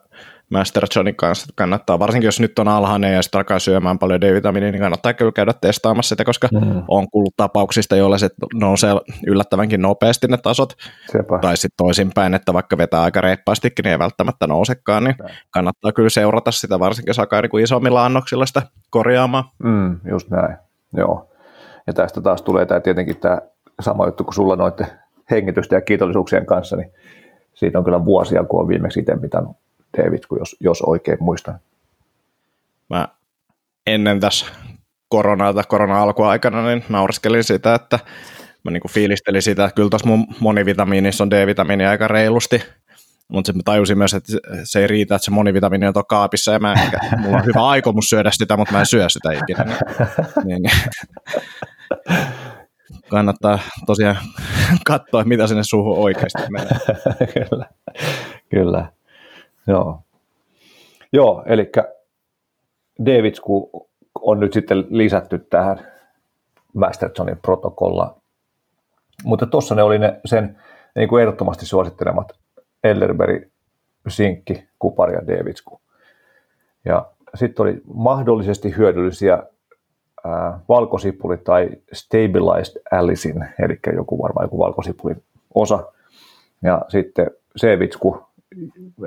Master Johnin kanssa kannattaa, varsinkin jos nyt on alhainen ja sitten alkaa syömään paljon D-vitamiinia, niin kannattaa kyllä käydä testaamassa sitä, koska mm. on kuullut tapauksista, joilla se nousee yllättävänkin nopeasti ne tasot, Sepä. tai sitten toisinpäin, että vaikka vetää aika reippaastikin, niin ei välttämättä nousekaan, niin näin. kannattaa kyllä seurata sitä, varsinkin jos alkaa niin isommilla annoksilla sitä korjaamaan. Mm, just näin, joo. Ja tästä taas tulee tämä tietenkin tämä sama juttu kuin sulla noiden hengitysten ja kiitollisuuksien kanssa, niin siitä on kyllä vuosia, kun on viimeksi itse pitänyt David, jos, jos oikein muistan. Mä ennen tässä koronaa tai korona-alkuaikana niin naureskelin sitä, että mä niin fiilistelin sitä, että kyllä tuossa mun monivitamiinissa on D-vitamiini aika reilusti, mutta sitten tajusin myös, että se ei riitä, että se monivitamiini on kaapissa, ja mä, mulla on hyvä aikomus syödä sitä, mutta mä en syö sitä ikinä. Niin, niin. Kannattaa tosiaan katsoa, mitä sinne suuhun oikeasti menee. kyllä, kyllä. Joo, Joo eli Davidsku on nyt sitten lisätty tähän Mastersonin protokollaan. Mutta tuossa ne oli ne sen niin kuin ehdottomasti suosittelemat Ellerberg, Sinkki, Kupari ja Davidsku. Ja sitten oli mahdollisesti hyödyllisiä ää, valkosipuli tai stabilized alisin, eli joku varmaan joku valkosipulin osa. Ja sitten C-vitsku,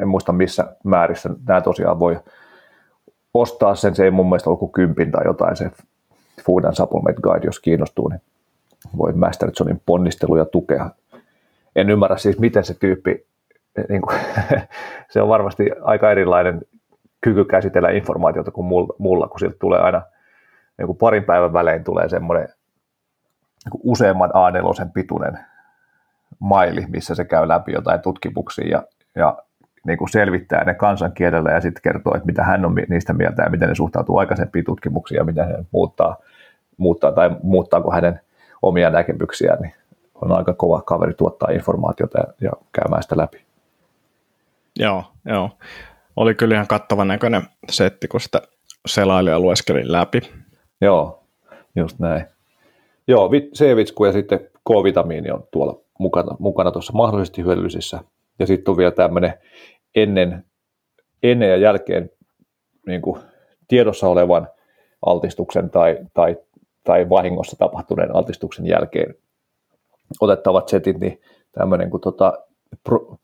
en muista missä määrissä nämä tosiaan voi ostaa sen, se ei mun mielestä ollut kuin kympin tai jotain se Food and Supplement Guide, jos kiinnostuu, niin voi Mastersonin ponnisteluja tukea. En ymmärrä siis, miten se tyyppi, niin kuin, se on varmasti aika erilainen kyky käsitellä informaatiota kuin mulla, kun siltä tulee aina niin kuin parin päivän välein tulee semmoinen niin useamman A4 pituinen maili, missä se käy läpi jotain tutkimuksia ja ja niin kuin selvittää ne kansankielellä ja sitten kertoo, että mitä hän on niistä mieltä ja miten ne suhtautuu aikaisempiin tutkimuksiin ja miten hän muuttaa, muuttaa tai muuttaako hänen omia näkemyksiään, niin on aika kova kaveri tuottaa informaatiota ja, ja käymään sitä läpi. Joo, joo. Oli kyllä ihan kattavan näköinen setti, kun sitä selaili ja lueskelin läpi. Joo, just näin. Joo, C-vitsku ja sitten K-vitamiini on tuolla mukana, mukana tuossa mahdollisesti hyödyllisissä ja sitten on vielä tämmöinen ennen, ennen ja jälkeen niin kuin tiedossa olevan altistuksen tai, tai, tai vahingossa tapahtuneen altistuksen jälkeen otettavat setit, niin tämmöinen kuin tota,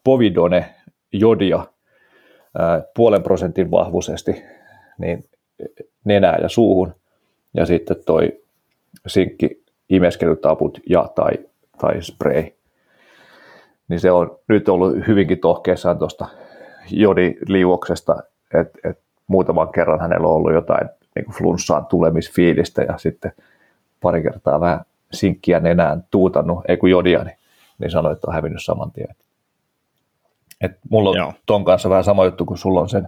povidone jodia puolen prosentin vahvuisesti niin nenää ja suuhun. Ja sitten toi sinkki imeskelytaput ja tai, tai spray niin se on nyt ollut hyvinkin tohkeessaan tuosta jodiliuoksesta, että et muutaman kerran hänellä on ollut jotain niin kuin flunssaan tulemisfiilistä ja sitten pari kertaa vähän sinkkiä nenään tuutannut, ei kun jodia, niin, niin sanoi, että on hävinnyt saman tien. Et mulla on Joo. ton kanssa vähän sama juttu kuin sulla on sen,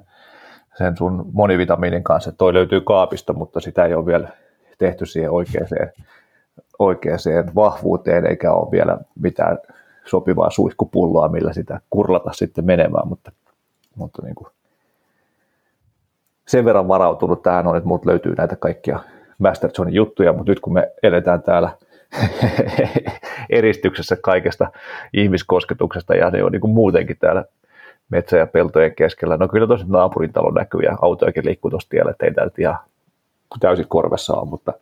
sen sun monivitamiinin kanssa. Toi löytyy kaapista, mutta sitä ei ole vielä tehty siihen oikeaan, oikeaan vahvuuteen, eikä ole vielä mitään sopivaa suihkupulloa, millä sitä kurlata sitten menemään, mutta, mutta niin kuin sen verran varautunut tähän on, että muut löytyy näitä kaikkia Masterzonin juttuja, mutta nyt kun me eletään täällä eristyksessä kaikesta ihmiskosketuksesta ja ne on niin kuin muutenkin täällä metsä- ja peltojen keskellä. No kyllä tosi naapurin talo näkyy ja autojakin liikkuu tuossa tiellä, että ei tämä ihan täysin korvessa ole, mutta,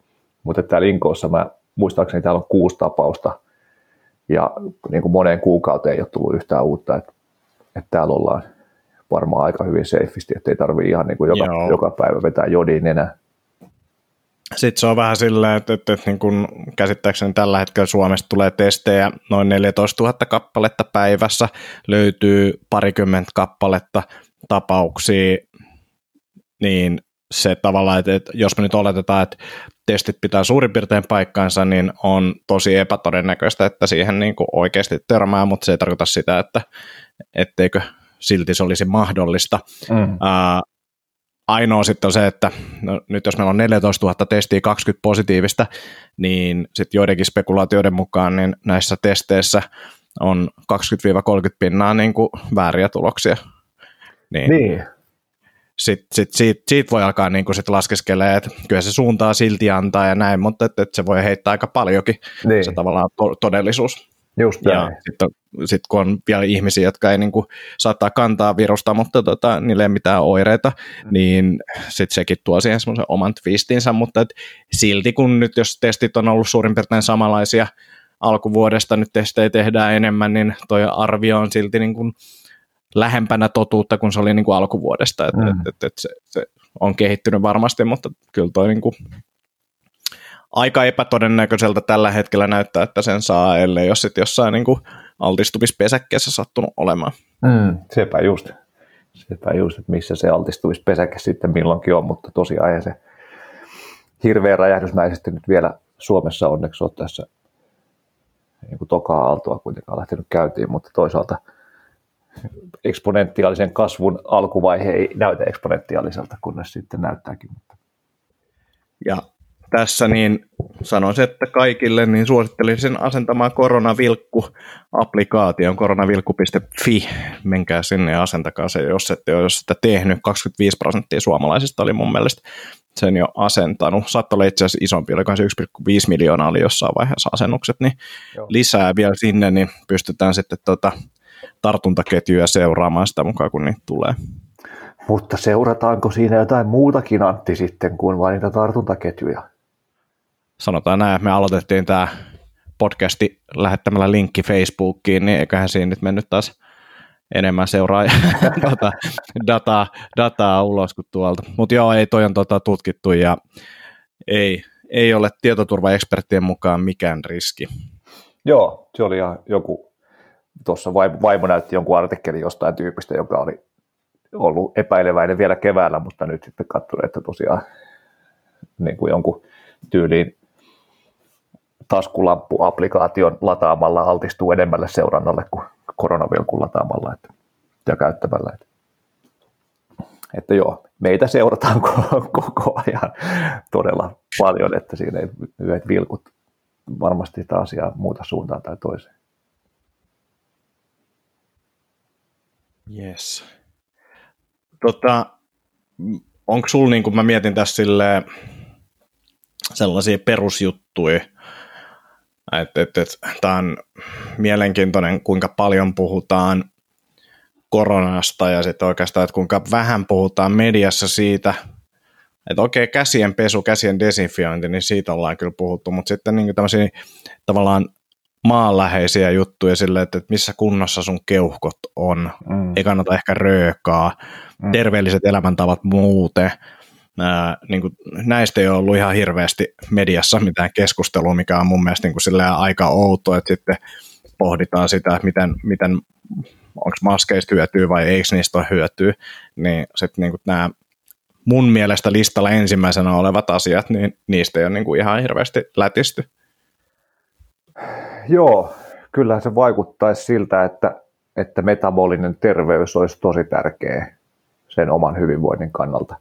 mutta täällä Inkoossa mä muistaakseni täällä on kuusi tapausta ja niin kuin moneen kuukauteen ei ole tullut yhtään uutta, että, että täällä ollaan varmaan aika hyvin safeisti, että ei tarvitse ihan niin kuin joka, joka päivä vetää jodiin enää. Sitten se on vähän silleen, että, että, että niin kun käsittääkseni tällä hetkellä Suomesta tulee testejä noin 14 000 kappaletta päivässä, löytyy parikymmentä kappaletta tapauksia, niin se tavallaan, että, että jos me nyt oletetaan, että testit pitää suurin piirtein paikkaansa, niin on tosi epätodennäköistä, että siihen niin kuin oikeasti törmää, mutta se ei tarkoita sitä, että etteikö silti se olisi mahdollista. Mm. Uh, ainoa sitten on se, että no, nyt jos meillä on 14 000 testiä, 20 positiivista, niin sitten joidenkin spekulaatioiden mukaan niin näissä testeissä on 20-30 pinnaa niin kuin vääriä tuloksia. Niin. niin. Sitten sit, siitä, siitä voi alkaa niin sit laskeskelemaan, että kyllä se suuntaa silti antaa ja näin, mutta että, että se voi heittää aika paljonkin niin. se tavallaan to- todellisuus. Just ja sitten sit kun on vielä ihmisiä, jotka ei niinku, saattaa kantaa virusta, mutta tota, niille ei mitään oireita, mm. niin sitten sekin tuo siihen semmoisen oman twistinsä, mutta et silti kun nyt jos testit on ollut suurin piirtein samanlaisia alkuvuodesta, nyt testejä tehdään enemmän, niin toi arvio on silti niin kuin lähempänä totuutta kuin se oli niin kuin alkuvuodesta, että mm. et, et, et se, se on kehittynyt varmasti, mutta kyllä toi niin kuin aika epätodennäköiseltä tällä hetkellä näyttää, että sen saa, ellei jos sitten jossain niin kuin altistumispesäkkeessä sattunut olemaan. Mm, sepä just. Sepä just, että missä se altistumispesäke sitten milloinkin on, mutta tosiaan se hirveä räjähdysmäisesti nyt vielä Suomessa onneksi on tässä niin kuin tokaa aaltoa kuitenkaan lähtenyt käyntiin, mutta toisaalta eksponentiaalisen kasvun alkuvaihe ei näytä eksponentiaaliselta, kunnes sitten näyttääkin. Ja tässä, niin sanoisin, että kaikille niin suosittelisin asentamaan koronavilkku-applikaation, koronavilkku.fi, menkää sinne ja asentakaa se, jos ette ole sitä tehnyt. 25 prosenttia suomalaisista oli mun mielestä sen jo asentanut. Saattaa olla itse asiassa isompi, oli 1,5 miljoonaa oli jossain vaiheessa asennukset, niin Joo. lisää vielä sinne, niin pystytään sitten tuota tartuntaketjuja seuraamaan sitä mukaan, kun niitä tulee. Mutta seurataanko siinä jotain muutakin Antti sitten kuin vain niitä tartuntaketjuja? sanotaan näin, että me aloitettiin tämä podcasti lähettämällä linkki Facebookiin, niin eiköhän siinä nyt mennyt taas enemmän seuraa tota, dataa, dataa ulos kuin tuolta. Mutta joo, ei toi on tota, tutkittu ja ei, ei ole tietoturvaeksperttien mukaan mikään riski. Joo, se oli ihan joku, tuossa vaimo, vaimo näytti jonkun artikkelin jostain tyypistä, joka oli ollut epäileväinen vielä keväällä, mutta nyt sitten katsoin, että tosiaan niin kuin jonkun tyyliin taskulamppu-applikaation lataamalla altistuu enemmälle seurannalle kuin koronavilkun lataamalla että, ja käyttämällä. Että, että joo, meitä seurataan koko ajan todella paljon, että siinä ei yhdet vilkut varmasti sitä asiaa muuta suuntaan tai toiseen. Yes. Tota, onko sulla, niin kuin mä mietin tässä silleen, sellaisia perusjuttuja, että et, et, Tämä on mielenkiintoinen, kuinka paljon puhutaan koronasta ja sitten oikeastaan, että kuinka vähän puhutaan mediassa siitä, että okei, käsien pesu, käsien desinfiointi, niin siitä ollaan kyllä puhuttu, mutta sitten niin tämmöisiä tavallaan maanläheisiä juttuja sille, että missä kunnossa sun keuhkot on, mm. ei kannata ehkä röökaa, mm. terveelliset elämäntavat muuten, ää, niin kuin, näistä ei ole ollut ihan hirveästi mediassa mitään keskustelua, mikä on mun mielestä niin kuin aika outo, että sitten pohditaan sitä, että miten, miten onko maskeista hyötyä vai eikö niistä ole hyötyä, niin sitten niin nämä mun mielestä listalla ensimmäisenä olevat asiat, niin niistä ei ole niin kuin ihan hirveästi lätisty. Joo, kyllä se vaikuttaisi siltä, että, että metabolinen terveys olisi tosi tärkeä sen oman hyvinvoinnin kannalta.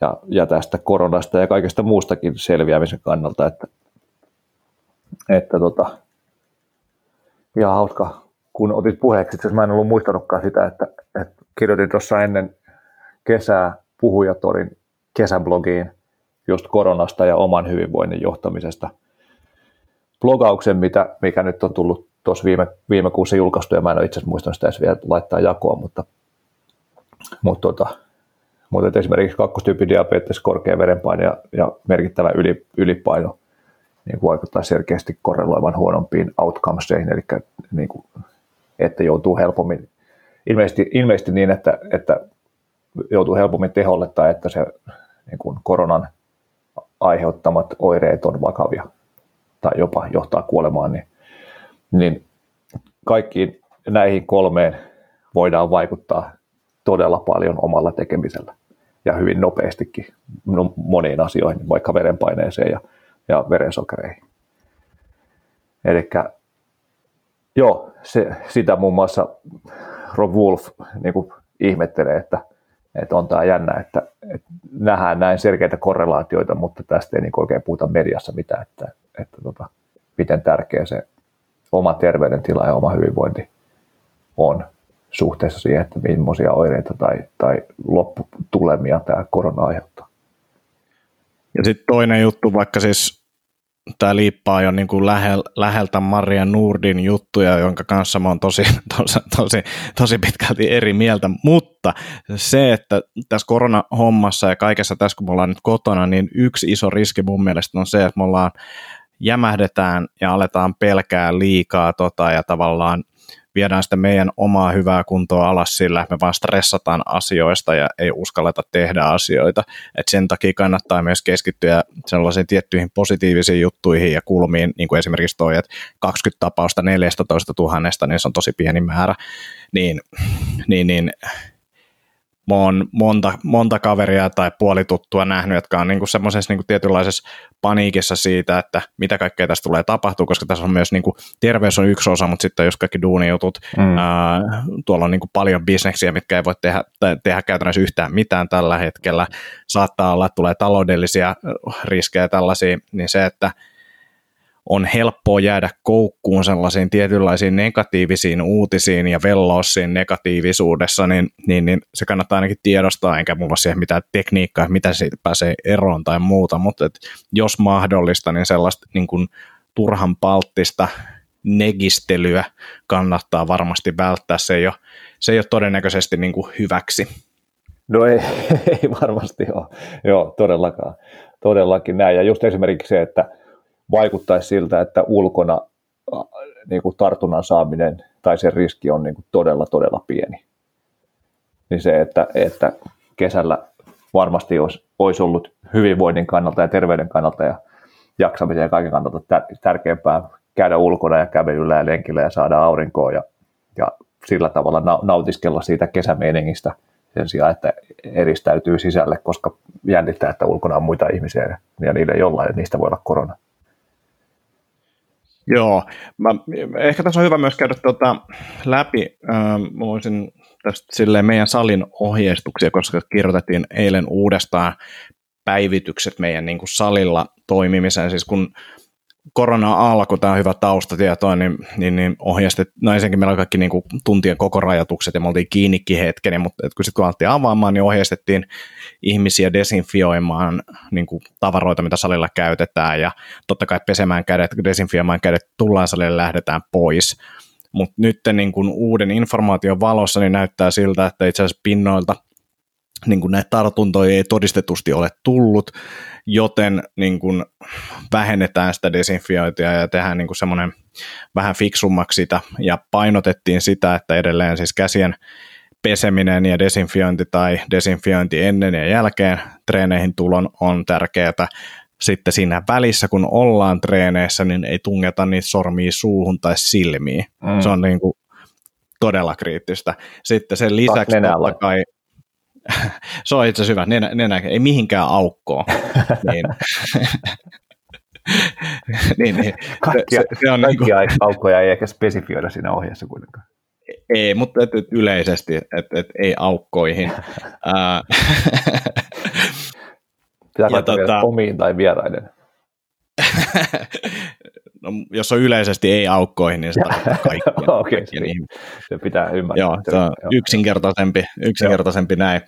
Ja, ja tästä koronasta ja kaikesta muustakin selviämisen kannalta, että, että tota, ihan hauska, kun otit puheeksi, että mä en ollut muistanutkaan sitä, että, että kirjoitin tuossa ennen kesää Puhujatorin kesäblogiin just koronasta ja oman hyvinvoinnin johtamisesta blogauksen, mitä, mikä nyt on tullut tuossa viime, viime kuussa julkaistu, ja mä en ole itse asiassa muistanut sitä edes vielä laittaa jakoa, mutta, mutta, tota, mutta esimerkiksi kakkostyypin diabetes, korkea verenpaine ja, ja merkittävä yli, ylipaino niin vaikuttaa selkeästi korreloivan huonompiin outcomeseihin, eli niin kuin, että joutuu helpommin, ilmeisesti, ilmeisesti niin, että, että joutuu helpommin teholle tai että se niin kuin koronan aiheuttamat oireet on vakavia tai jopa johtaa kuolemaan, niin, niin kaikkiin näihin kolmeen voidaan vaikuttaa todella paljon omalla tekemisellä ja hyvin nopeastikin no, moniin asioihin, vaikka verenpaineeseen ja, ja verensokereihin. Eli joo, se, sitä muun muassa Rob Wolf niin kuin ihmettelee, että, että on tämä jännä, että, että nähdään näin selkeitä korrelaatioita, mutta tästä ei niin oikein puhuta mediassa mitään, että, että tota, miten tärkeä se oma terveydentila ja oma hyvinvointi on suhteessa siihen, että millaisia oireita tai, tai lopputulemia tämä korona aiheuttaa. Ja sitten toinen juttu, vaikka siis tämä liippaa jo niin kuin lähel, läheltä Maria Nurdin juttuja, jonka kanssa mä oon tosi, tosi, tosi, tosi pitkälti eri mieltä, mutta se, että tässä koronahommassa ja kaikessa tässä, kun me ollaan nyt kotona, niin yksi iso riski mun mielestä on se, että me ollaan jämähdetään ja aletaan pelkää liikaa tota, ja tavallaan viedään sitä meidän omaa hyvää kuntoa alas sillä, me vaan stressataan asioista ja ei uskalleta tehdä asioita. Et sen takia kannattaa myös keskittyä sellaisiin tiettyihin positiivisiin juttuihin ja kulmiin, niin kuin esimerkiksi toi, että 20 tapausta 14 000, niin se on tosi pieni määrä, niin, niin, niin mä oon monta, monta kaveria tai puolituttua nähnyt, jotka on niinku semmoisessa niinku tietynlaisessa paniikissa siitä, että mitä kaikkea tästä tulee tapahtua, koska tässä on myös niinku, terveys on yksi osa, mutta sitten jos kaikki duunijutut, mm. ää, tuolla on niinku paljon bisneksiä, mitkä ei voi tehdä, tehdä käytännössä yhtään mitään tällä hetkellä, saattaa olla, että tulee taloudellisia riskejä tällaisia, niin se, että on helppoa jäädä koukkuun sellaisiin tietynlaisiin negatiivisiin uutisiin ja velloa siinä negatiivisuudessa, niin, niin, niin se kannattaa ainakin tiedostaa, enkä mulla siihen mitään tekniikkaa, mitä siitä pääsee eroon tai muuta, mutta et jos mahdollista, niin sellaista niin kuin turhan palttista negistelyä kannattaa varmasti välttää, se ei ole, se ei ole todennäköisesti niin kuin hyväksi. No ei, ei varmasti ole, joo, todellakaan, todellakin näin, ja just esimerkiksi se, että vaikuttaisi siltä, että ulkona äh, niin kuin tartunnan saaminen tai se riski on niin kuin todella, todella pieni. Niin se, että, että kesällä varmasti olisi, olisi ollut hyvinvoinnin kannalta ja terveyden kannalta ja jaksamisen ja kaiken kannalta tärkeämpää käydä ulkona ja kävelyllä ja lenkillä ja saada aurinkoa ja, ja sillä tavalla nautiskella siitä kesämeningistä sen sijaan, että eristäytyy sisälle, koska jännittää, että ulkona on muita ihmisiä ja niille jollain, niistä voi olla korona. Joo, mä, ehkä tässä on hyvä myös käydä tuota läpi. Ähm, mä voisin tästä silleen meidän salin ohjeistuksia, koska kirjoitettiin eilen uudestaan päivitykset meidän niin kuin salilla toimimiseen. Siis kun korona alkoi, tämä on hyvä taustatieto, niin, niin, niin ohjeistet, no ensinnäkin meillä oli kaikki niin kuin, tuntien koko rajoitukset ja me oltiin kiinnikin hetken, mutta kun sitten kun alettiin avaamaan, niin ohjeistettiin ihmisiä desinfioimaan niin kuin, tavaroita, mitä salilla käytetään ja totta kai pesemään kädet, desinfioimaan kädet, tullaan salille lähdetään pois. Mutta nyt niin kuin, uuden informaation valossa niin näyttää siltä, että itse asiassa pinnoilta niin kuin näitä tartuntoja ei todistetusti ole tullut, joten niin kuin vähennetään sitä desinfiointia ja tehdään niin kuin semmoinen vähän fiksummaksi sitä ja painotettiin sitä, että edelleen siis käsien peseminen ja desinfiointi tai desinfiointi ennen ja jälkeen treeneihin tulon on tärkeää. Sitten siinä välissä, kun ollaan treeneissä, niin ei tungeta niitä sormia suuhun tai silmiin. Mm. Se on niin kuin todella kriittistä. Sitten sen lisäksi totta kai, se on itse asiassa hyvä, nenä, nenä ei mihinkään aukkoon. niin, niin, niin. Kaikkia, se, se on kaikkia niin kuin... aukkoja ei ehkä spesifioida siinä ohjeessa kuitenkaan. Ei, mutta et, et yleisesti, että et, ei aukkoihin. Pitääkö tota, omiin tai vieraiden? no, jos on yleisesti ei aukkoihin, niin se tarkoittaa okay, niin. se pitää ymmärtää. Joo, se on yksinkertaisempi, yksinkertaisempi näin.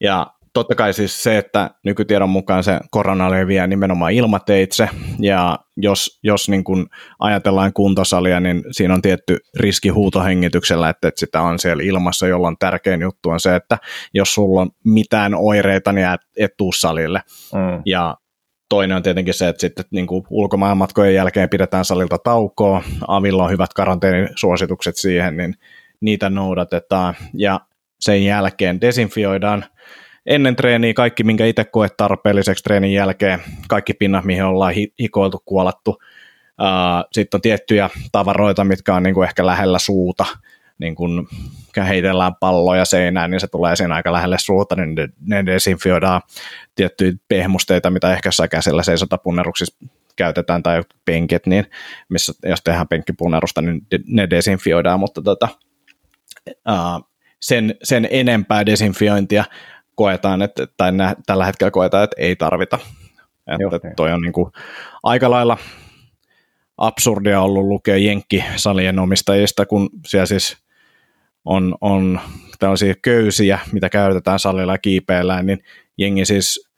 Ja totta kai siis se, että nykytiedon mukaan se korona leviää nimenomaan ilmateitse, ja jos, jos niin kuin ajatellaan kuntosalia, niin siinä on tietty riski huutohengityksellä, että, että sitä on siellä ilmassa, jolloin tärkein juttu on se, että jos sulla on mitään oireita, niin et, et tuu salille. Mm. Ja toinen on tietenkin se, että sitten niin kuin ulkomaanmatkojen jälkeen pidetään salilta taukoa, Avilla on hyvät karanteenisuositukset siihen, niin niitä noudatetaan, ja sen jälkeen desinfioidaan. Ennen treeniä kaikki, minkä itse koet tarpeelliseksi treenin jälkeen, kaikki pinnat, mihin ollaan hikoiltu, kuolattu. Sitten on tiettyjä tavaroita, mitkä on niin kuin ehkä lähellä suuta, niin kun heitellään palloja seinään, niin se tulee siinä aika lähelle suuta, niin ne, ne desinfioidaan tiettyjä pehmusteita, mitä ehkä jossain käsillä seisotapunneruksissa käytetään, tai penkit, niin missä, jos tehdään penkkipunnerusta, niin ne desinfioidaan, mutta tota, uh, sen, sen enempää desinfiointia koetaan, että, tai nä, tällä hetkellä koetaan, että ei tarvita. Että niin. toi on niin kuin aika lailla absurdia ollut lukea jenkkisalien omistajista, kun siellä siis on, on tällaisia köysiä, mitä käytetään salilla kiipeillä, niin jengi siis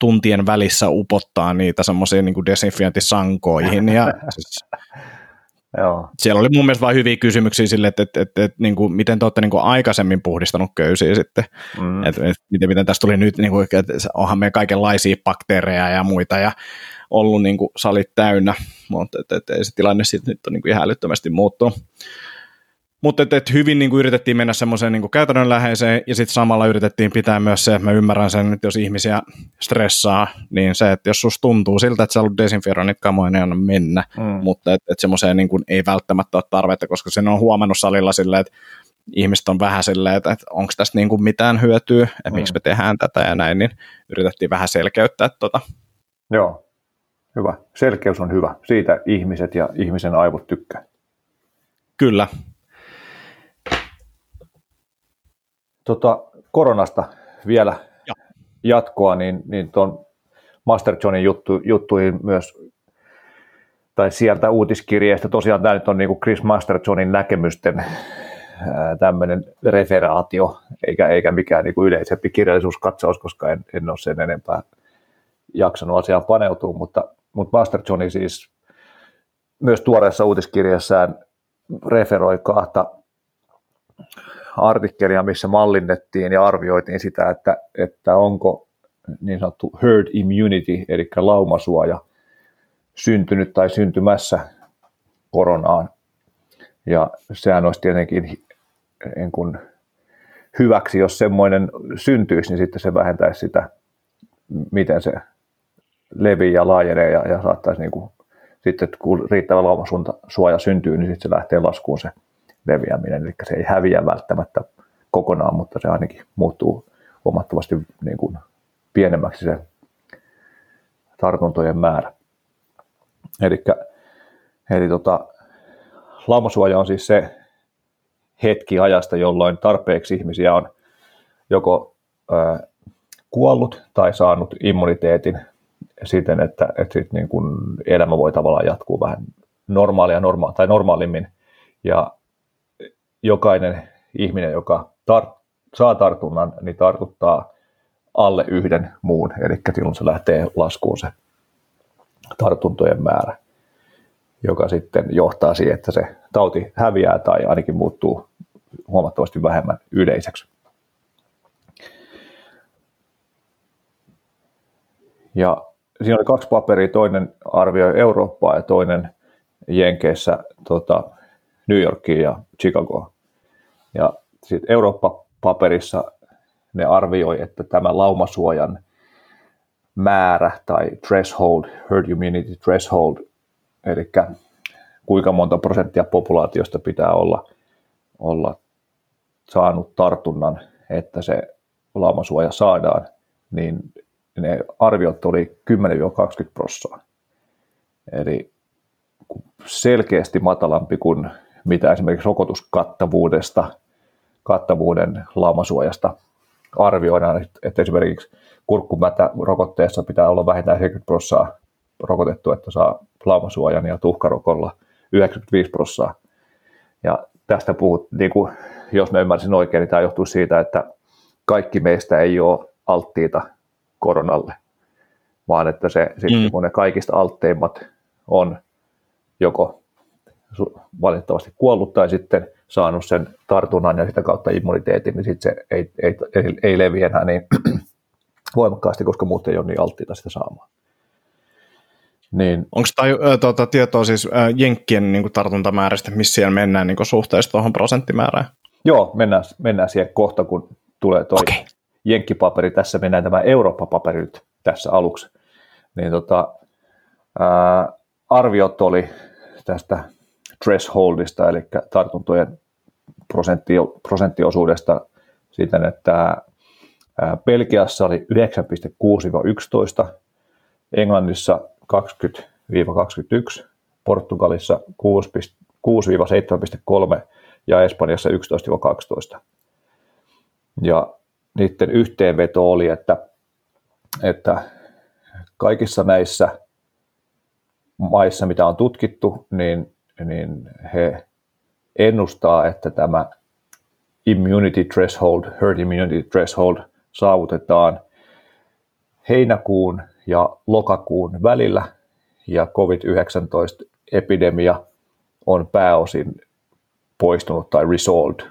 tuntien välissä upottaa niitä semmoisiin niin desinfiointisankoihin. Ja siis Joo. Siellä oli mun mielestä vain hyviä kysymyksiä sille, että, että, että, että niin kuin, miten te olette niin kuin aikaisemmin puhdistanut köysiä sitten, mm. että, että miten, miten tästä tuli nyt, niin kuin, että onhan me kaikenlaisia bakteereja ja muita ja ollut niin kuin, salit täynnä, mutta että, että, että se tilanne sitten nyt on niin kuin ihan älyttömästi muuttunut. Mutta et, et hyvin niin kuin yritettiin mennä semmoiseen niin käytännönläheiseen ja sitten samalla yritettiin pitää myös se, että mä ymmärrän sen, että jos ihmisiä stressaa, niin se, että jos susta tuntuu siltä, että sä haluat desinfioida niitä kamoja, niin anna mennä. Mm. Mutta että et semmoiseen niin kuin ei välttämättä ole tarvetta, koska sen on huomannut salilla silleen, että ihmiset on vähän silleen, että, että onko tästä niin kuin mitään hyötyä, että mm. miksi me tehdään tätä ja näin, niin yritettiin vähän selkeyttää tota. Joo, hyvä. Selkeys on hyvä. Siitä ihmiset ja ihmisen aivot tykkää. Kyllä, Tota, koronasta vielä ja. jatkoa, niin, niin tuon Master Johnin juttu, juttuihin myös, tai sieltä uutiskirjeestä, tosiaan tämä nyt on niin kuin Chris Master Johnin näkemysten tämmöinen referaatio, eikä, eikä mikään niin kuin yleisempi kirjallisuuskatsaus, koska en, en ole sen enempää jaksanut asiaan paneutua, mutta, mutta Master Johni siis myös tuoreessa uutiskirjassaan referoi kahta artikkelia, missä mallinnettiin ja arvioitiin sitä, että, että onko niin sanottu herd immunity, eli laumasuoja, syntynyt tai syntymässä koronaan. Ja sehän olisi tietenkin niin kuin hyväksi, jos semmoinen syntyisi, niin sitten se vähentäisi sitä, miten se levii ja laajenee ja, ja saattaisi niin kuin, sitten kun riittävä laumasuoja syntyy, niin sitten se lähtee laskuun se leviäminen, eli se ei häviä välttämättä kokonaan, mutta se ainakin muuttuu huomattavasti niin kuin pienemmäksi se tartuntojen määrä. Eli, eli tota, laumasuoja on siis se hetki ajasta, jolloin tarpeeksi ihmisiä on joko ö, kuollut tai saanut immuniteetin siten, että, että sit niin kun elämä voi tavallaan jatkuu vähän normaalia norma- tai normaalimmin. Ja jokainen ihminen, joka tar- saa tartunnan, niin tartuttaa alle yhden muun, eli silloin se lähtee laskuun se tartuntojen määrä, joka sitten johtaa siihen, että se tauti häviää tai ainakin muuttuu huomattavasti vähemmän yleiseksi. Ja siinä oli kaksi paperia, toinen arvioi Eurooppaa ja toinen Jenkeissä tota, New Yorkia ja Chicagoa. Ja sitten Eurooppa-paperissa ne arvioi, että tämä laumasuojan määrä tai threshold, herd immunity threshold, eli kuinka monta prosenttia populaatiosta pitää olla, olla saanut tartunnan, että se laumasuoja saadaan, niin ne arviot oli 10-20 prosenttia. Eli selkeästi matalampi kuin mitä esimerkiksi rokotuskattavuudesta, kattavuuden laumasuojasta arvioidaan, että esimerkiksi kurkkumätä rokotteessa pitää olla vähintään 70 prosenttia rokotettu, että saa laumasuojan ja tuhkarokolla 95 prosenttia. Ja tästä puhut, niin kuin, jos mä ymmärsin oikein, niin tämä johtuu siitä, että kaikki meistä ei ole alttiita koronalle, vaan että se, mm. kun ne kaikista altteimmat on joko valitettavasti kuollut tai sitten saanut sen tartunnan ja sitä kautta immuniteetin, niin sitten se ei, ei, ei, ei leviä enää niin voimakkaasti, koska muut ei ole niin alttiita sitä saamaan. Niin. Onko tämä tuota, tietoa siis ä, Jenkkien niin kuin tartuntamääristä, missä siellä mennään niin suhteessa tuohon prosenttimäärään? Joo, mennään, mennään siihen kohta, kun tulee tuo okay. Jenkkipaperi. Tässä mennään tämä Eurooppa-paperi nyt tässä aluksi. Niin tota, ää, arviot oli tästä thresholdista, eli tartuntojen prosentti, prosenttiosuudesta siten, että Belgiassa oli 9,6-11, Englannissa 20-21, Portugalissa 6-7,3 ja Espanjassa 11-12. Ja niiden yhteenveto oli, että, että kaikissa näissä maissa, mitä on tutkittu, niin, niin he ennustaa, että tämä immunity threshold, herd immunity threshold saavutetaan heinäkuun ja lokakuun välillä ja COVID-19-epidemia on pääosin poistunut tai resolved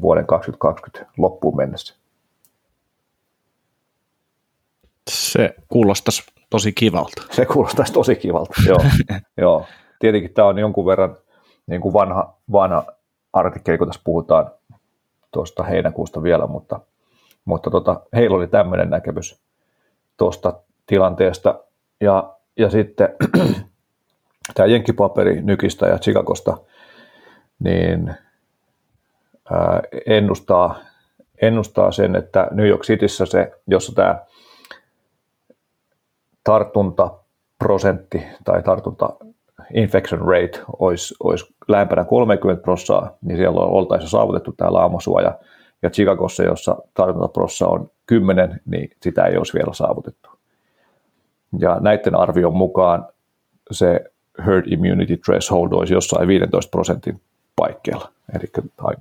vuoden 2020 loppuun mennessä. Se kuulostaisi tosi kivalta. Se kuulostaisi tosi kivalta, joo. joo. Tietenkin tämä on jonkun verran niin kuin vanha, vanha artikkeli, kun tässä puhutaan tuosta heinäkuusta vielä, mutta, mutta tota, heillä oli tämmöinen näkemys tuosta tilanteesta. Ja, ja sitten tämä jenkkipaperi Nykistä ja Chicagosta, niin ää, ennustaa, ennustaa sen, että New York Cityssä se, jossa tämä tartuntaprosentti tai tartunta infection rate olisi, olisi lähempänä 30 prossaa, niin siellä oltaisiin saavutettu tämä laamosuoja. Ja Chicagossa, jossa tartuntaprossa on 10, niin sitä ei olisi vielä saavutettu. Ja näiden arvion mukaan se herd immunity threshold olisi jossain 15 prosentin paikkeilla, eli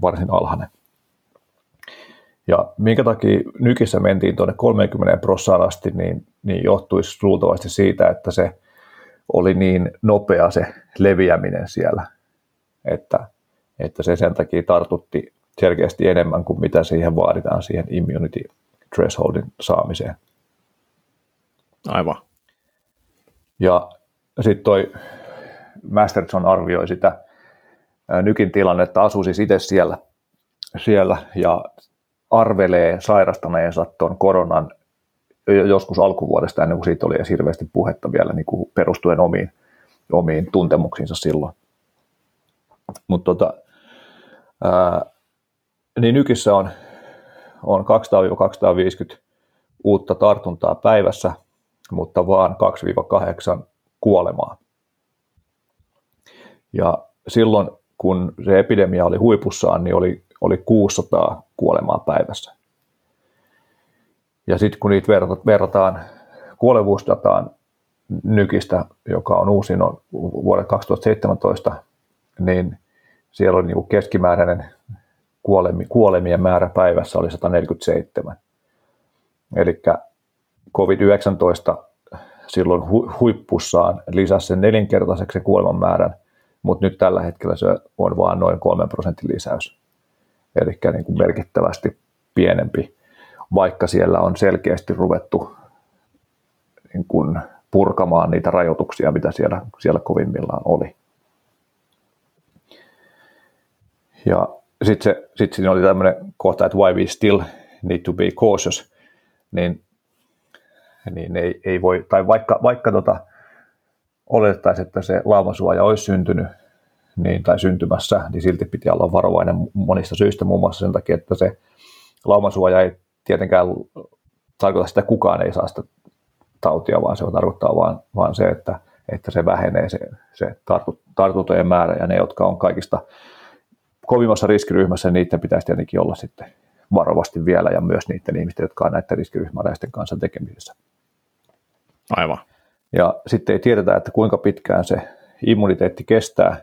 varsin alhainen. Ja minkä takia nykissä mentiin tuonne 30 prossaan asti, niin, niin johtuisi luultavasti siitä, että se oli niin nopea se leviäminen siellä, että, että se sen takia tartutti selkeästi enemmän kuin mitä siihen vaaditaan siihen immunity thresholdin saamiseen. Aivan. Ja sitten toi Masterson arvioi sitä nykin tilannetta, asuu siis itse siellä, siellä ja arvelee sairastaneensa tuon koronan joskus alkuvuodesta ennen kuin siitä oli edes hirveästi puhetta vielä niin kuin perustuen omiin, omiin tuntemuksiinsa silloin. Mutta tota, niin nykissä on, on 200-250 uutta tartuntaa päivässä, mutta vaan 2-8 kuolemaa. Ja silloin, kun se epidemia oli huipussaan, niin oli, oli 600 kuolemaa päivässä. Ja sitten kun niitä verrataan kuolevuusdataan nykistä, joka on uusin on vuodet 2017, niin siellä oli niin keskimääräinen kuolemien määrä päivässä oli 147. Eli COVID-19 silloin huippussaan lisäsi sen nelinkertaiseksi kuoleman määrän, mutta nyt tällä hetkellä se on vain noin 3 prosentin lisäys. Eli niin merkittävästi pienempi vaikka siellä on selkeästi ruvettu niin kuin purkamaan niitä rajoituksia, mitä siellä, siellä kovimmillaan oli. Ja sitten sit siinä oli tämmöinen kohta, että why we still need to be cautious, niin, niin ei, ei voi, tai vaikka, vaikka tota, oletettaisiin, että se laumasuoja olisi syntynyt niin, tai syntymässä, niin silti piti olla varovainen monista syistä, muun muassa sen takia, että se laumasuoja ei tietenkään tarkoita sitä, että kukaan ei saa sitä tautia, vaan se tarkoittaa vaan, vaan se, että, että se vähenee se, se tartuntojen määrä ja ne, jotka on kaikista kovimmassa riskiryhmässä, niiden pitäisi tietenkin olla sitten varovasti vielä ja myös niiden ihmisten, jotka on näiden riskiryhmäläisten kanssa tekemisissä. Aivan. Ja sitten ei tiedetä, että kuinka pitkään se immuniteetti kestää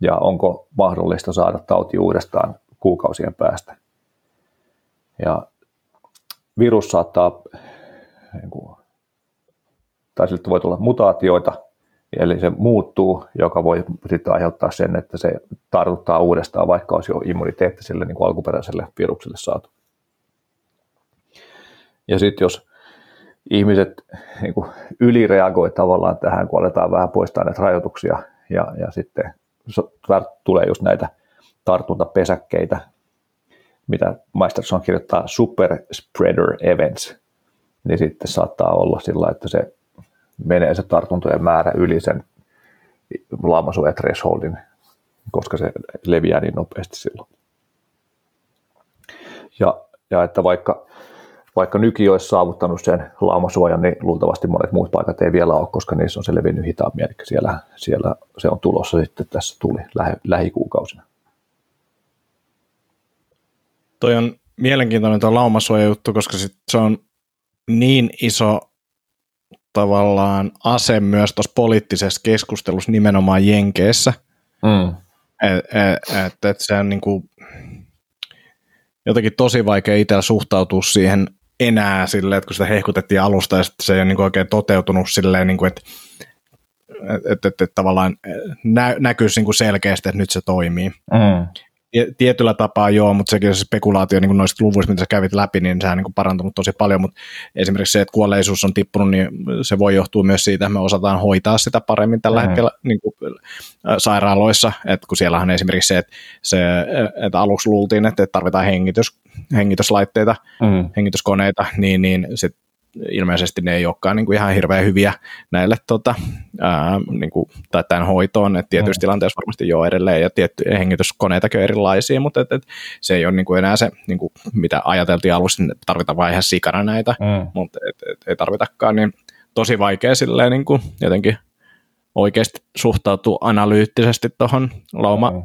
ja onko mahdollista saada tauti uudestaan kuukausien päästä. Ja virus saattaa, niin kuin, tai siltä voi tulla mutaatioita, eli se muuttuu, joka voi sitten aiheuttaa sen, että se tartuttaa uudestaan, vaikka olisi jo immuniteetti sille niin kuin alkuperäiselle virukselle saatu. Ja sitten jos ihmiset niin kuin ylireagoi tavallaan tähän, kun aletaan vähän poistaa näitä rajoituksia ja, ja sitten tulee just näitä tartuntapesäkkeitä, mitä Meisterson kirjoittaa super spreader events, niin sitten saattaa olla sillä, että se menee se tartuntojen määrä yli sen laamasuoja thresholdin, koska se leviää niin nopeasti silloin. Ja, ja että vaikka, vaikka nyki olisi saavuttanut sen laamasuojan, niin luultavasti monet muut paikat ei vielä ole, koska niissä on se levinnyt hitaammin, eli siellä, siellä se on tulossa sitten tässä tuli lähi, lähikuukausina. Toi on mielenkiintoinen tuo laumasuojajuttu, koska sit se on niin iso tavallaan ase myös tuossa poliittisessa keskustelussa nimenomaan Jenkeissä. Mm. Että et, et se on niinku jotenkin tosi vaikea itsellä suhtautua siihen enää silleen, että kun sitä hehkutettiin alusta ja se ei ole niinku oikein toteutunut silleen, niinku, että et, et, et, tavallaan nä, näkyisi niinku selkeästi, että nyt se toimii. Mm tietyllä tapaa joo, mutta sekin se spekulaatio niin noista luvuista, mitä sä kävit läpi, niin sehän on niin parantunut tosi paljon, mutta esimerkiksi se, että kuolleisuus on tippunut, niin se voi johtua myös siitä, että me osataan hoitaa sitä paremmin tällä mm. hetkellä niin kuin, sairaaloissa, että kun siellähän esimerkiksi se, että, se, että aluksi luultiin, että tarvitaan hengitys, hengityslaitteita, mm. hengityskoneita, niin, niin sit ilmeisesti ne ei olekaan niin kuin ihan hirveän hyviä näille tota, ää, niin kuin, tai tämän hoitoon, että tietyissä mm. tilanteissa varmasti jo edelleen ja tiettyjä hengityskoneitakin on erilaisia, mutta et, et, se ei ole niin kuin enää se, niin kuin, mitä ajateltiin alussa, että tarvitaan vain ihan sikana näitä, mm. mutta et, et, ei tarvitakaan, niin tosi vaikea silleen niin kuin, jotenkin oikeasti suhtautuu analyyttisesti tuohon lauma, mm.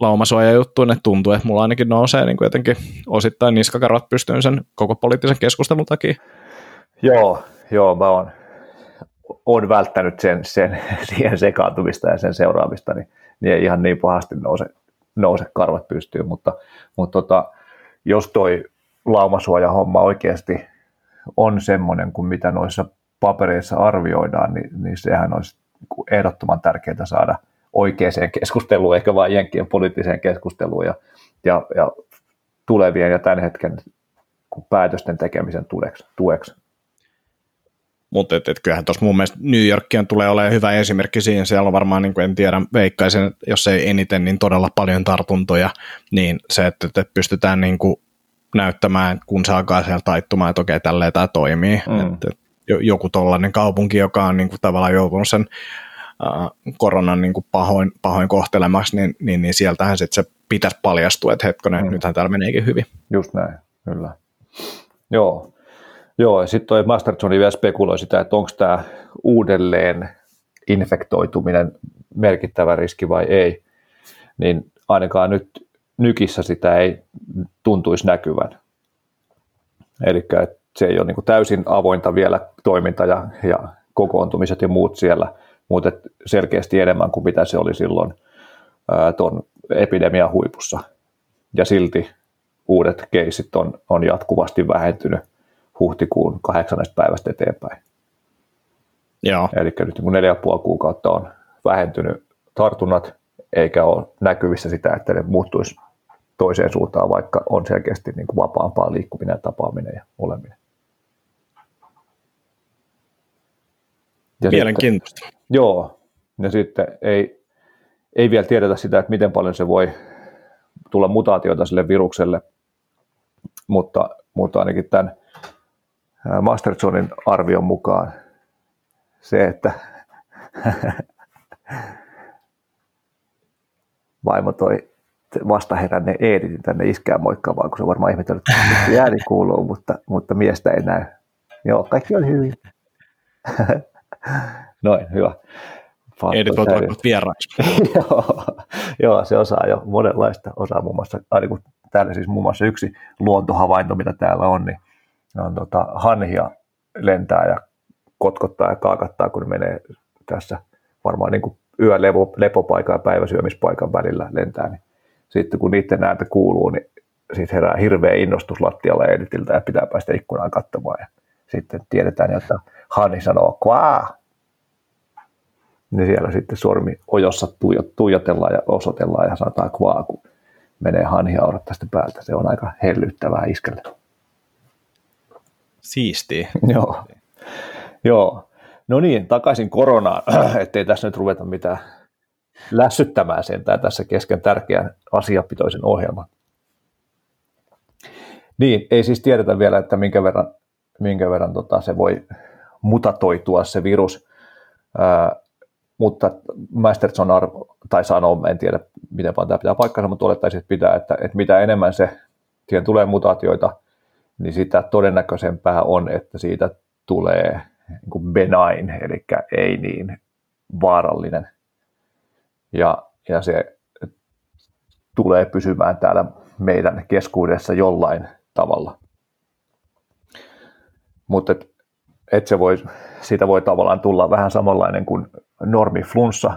laumasuojajuttuun, että tuntuu, että mulla ainakin nousee niin kuin jotenkin osittain niskakarvat pystyyn sen koko poliittisen keskustelun takia. Joo, joo mä oon, oon välttänyt sen, sen, siihen sekaantumista ja sen seuraamista, niin, niin ei ihan niin pahasti nouse, nouse karvat pystyyn, mutta, mutta tota, jos toi laumasuojahomma oikeasti on semmoinen kuin mitä noissa papereissa arvioidaan, niin, niin sehän olisi ehdottoman tärkeää saada oikeaan keskusteluun, eikä vain jenkkien poliittiseen keskusteluun ja, ja, ja tulevien ja tämän hetken päätösten tekemisen tueksi. tueksi. Mutta et, et kyllähän tuossa mun mielestä New Yorkien tulee olemaan hyvä esimerkki siinä. Siellä on varmaan, niin kuin en tiedä, veikkaisen, jos ei eniten, niin todella paljon tartuntoja. Niin se, että, että pystytään niin kuin näyttämään, kun se alkaa siellä taittumaan, että okei, tälleen tämä toimii. Mm. Että, et, joku tollainen kaupunki, joka on niin kuin tavallaan joutunut sen uh, koronan niin kuin pahoin, pahoin kohtelemaksi, niin, niin, niin sieltähän sitten se pitäisi paljastua, että hetkonen, mm. nythän täällä meneekin hyvin. Just näin, kyllä. Joo, Joo, ja sitten toi Masterjoni vielä spekuloi sitä, että onko tämä uudelleen infektoituminen merkittävä riski vai ei, niin ainakaan nyt nykissä sitä ei tuntuisi näkyvän. Eli se ei ole niin täysin avointa vielä toiminta ja, ja kokoontumiset ja muut siellä, mutta selkeästi enemmän kuin mitä se oli silloin tuon epidemian huipussa. Ja silti uudet keisit on, on jatkuvasti vähentynyt huhtikuun kahdeksannesta päivästä eteenpäin. Joo. Eli nyt niin neljä ja puoli kuukautta on vähentynyt tartunnat, eikä ole näkyvissä sitä, että ne muuttuisi toiseen suuntaan, vaikka on selkeästi niin kuin vapaampaa liikkuminen, tapaaminen ja oleminen. Ja Mielenkiintoista. Sitten, joo, ja sitten ei, ei vielä tiedetä sitä, että miten paljon se voi tulla mutaatioita sille virukselle, mutta, mutta ainakin tämän Mastersonin arvion mukaan se, että vaimo toi vasta heränne Eeditin tänne iskään moikkaamaan, kun se varmaan ihmetellyt, että ääni kuuluu, mutta, mutta miestä ei näy. Joo, kaikki on hyvin. Noin, hyvä. Eedit on tullut vieraaksi. joo, joo, se osaa jo monenlaista. Osaa muun muassa, aina kun täällä siis muun muassa yksi luontohavainto, mitä täällä on, niin on tota, hanhia lentää ja kotkottaa ja kaakattaa, kun ne menee tässä varmaan niin kuin yölepopaikan ja päiväsyömispaikan välillä lentää, niin sitten kun niiden ääntä kuuluu, niin siitä herää hirveä innostus lattialla editiltä ja pitää päästä ikkunaan katsomaan. Ja sitten tiedetään, että Hani sanoo kvaa, niin siellä sitten sormi ojossa tuijotellaan ja osoitellaan ja sanotaan kvaa, kun menee hanhia odottaa päältä. Se on aika hellyttävää iskelle. Siistiä. Joo. Joo. No niin, takaisin koronaan, ettei tässä nyt ruveta mitään lässyttämään sentään tässä kesken tärkeän asiapitoisen ohjelman. Niin, ei siis tiedetä vielä, että minkä verran, minkä verran tota, se voi mutatoitua se virus, ää, mutta Masterson arvo, tai sanoo, en tiedä miten paljon tämä pitää paikkansa, mutta olettaisin, että pitää, että, että mitä enemmän se, siihen tulee mutaatioita, niin sitä todennäköisempää on, että siitä tulee niin benign, eli ei niin vaarallinen. Ja, ja se tulee pysymään täällä meidän keskuudessa jollain tavalla. Mutta et, et se voi, siitä voi tavallaan tulla vähän samanlainen kuin normiflunssa,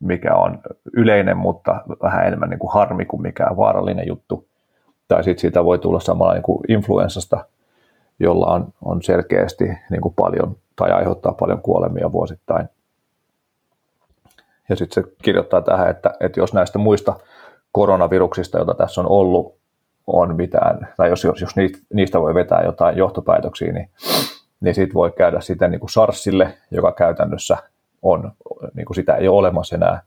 mikä on yleinen, mutta vähän enemmän niin kuin harmi kuin mikään vaarallinen juttu. Tai sitten siitä voi tulla samanlainen kuin influenssasta, jolla on, on selkeästi niin kuin paljon tai aiheuttaa paljon kuolemia vuosittain. Ja sitten se kirjoittaa tähän, että, että jos näistä muista koronaviruksista, joita tässä on ollut, on mitään, tai jos, jos, jos niistä voi vetää jotain johtopäätöksiä, niin, niin sitten voi käydä sitten niin kuin SARSille, joka käytännössä on, niin kuin sitä ei ole olemassa enää,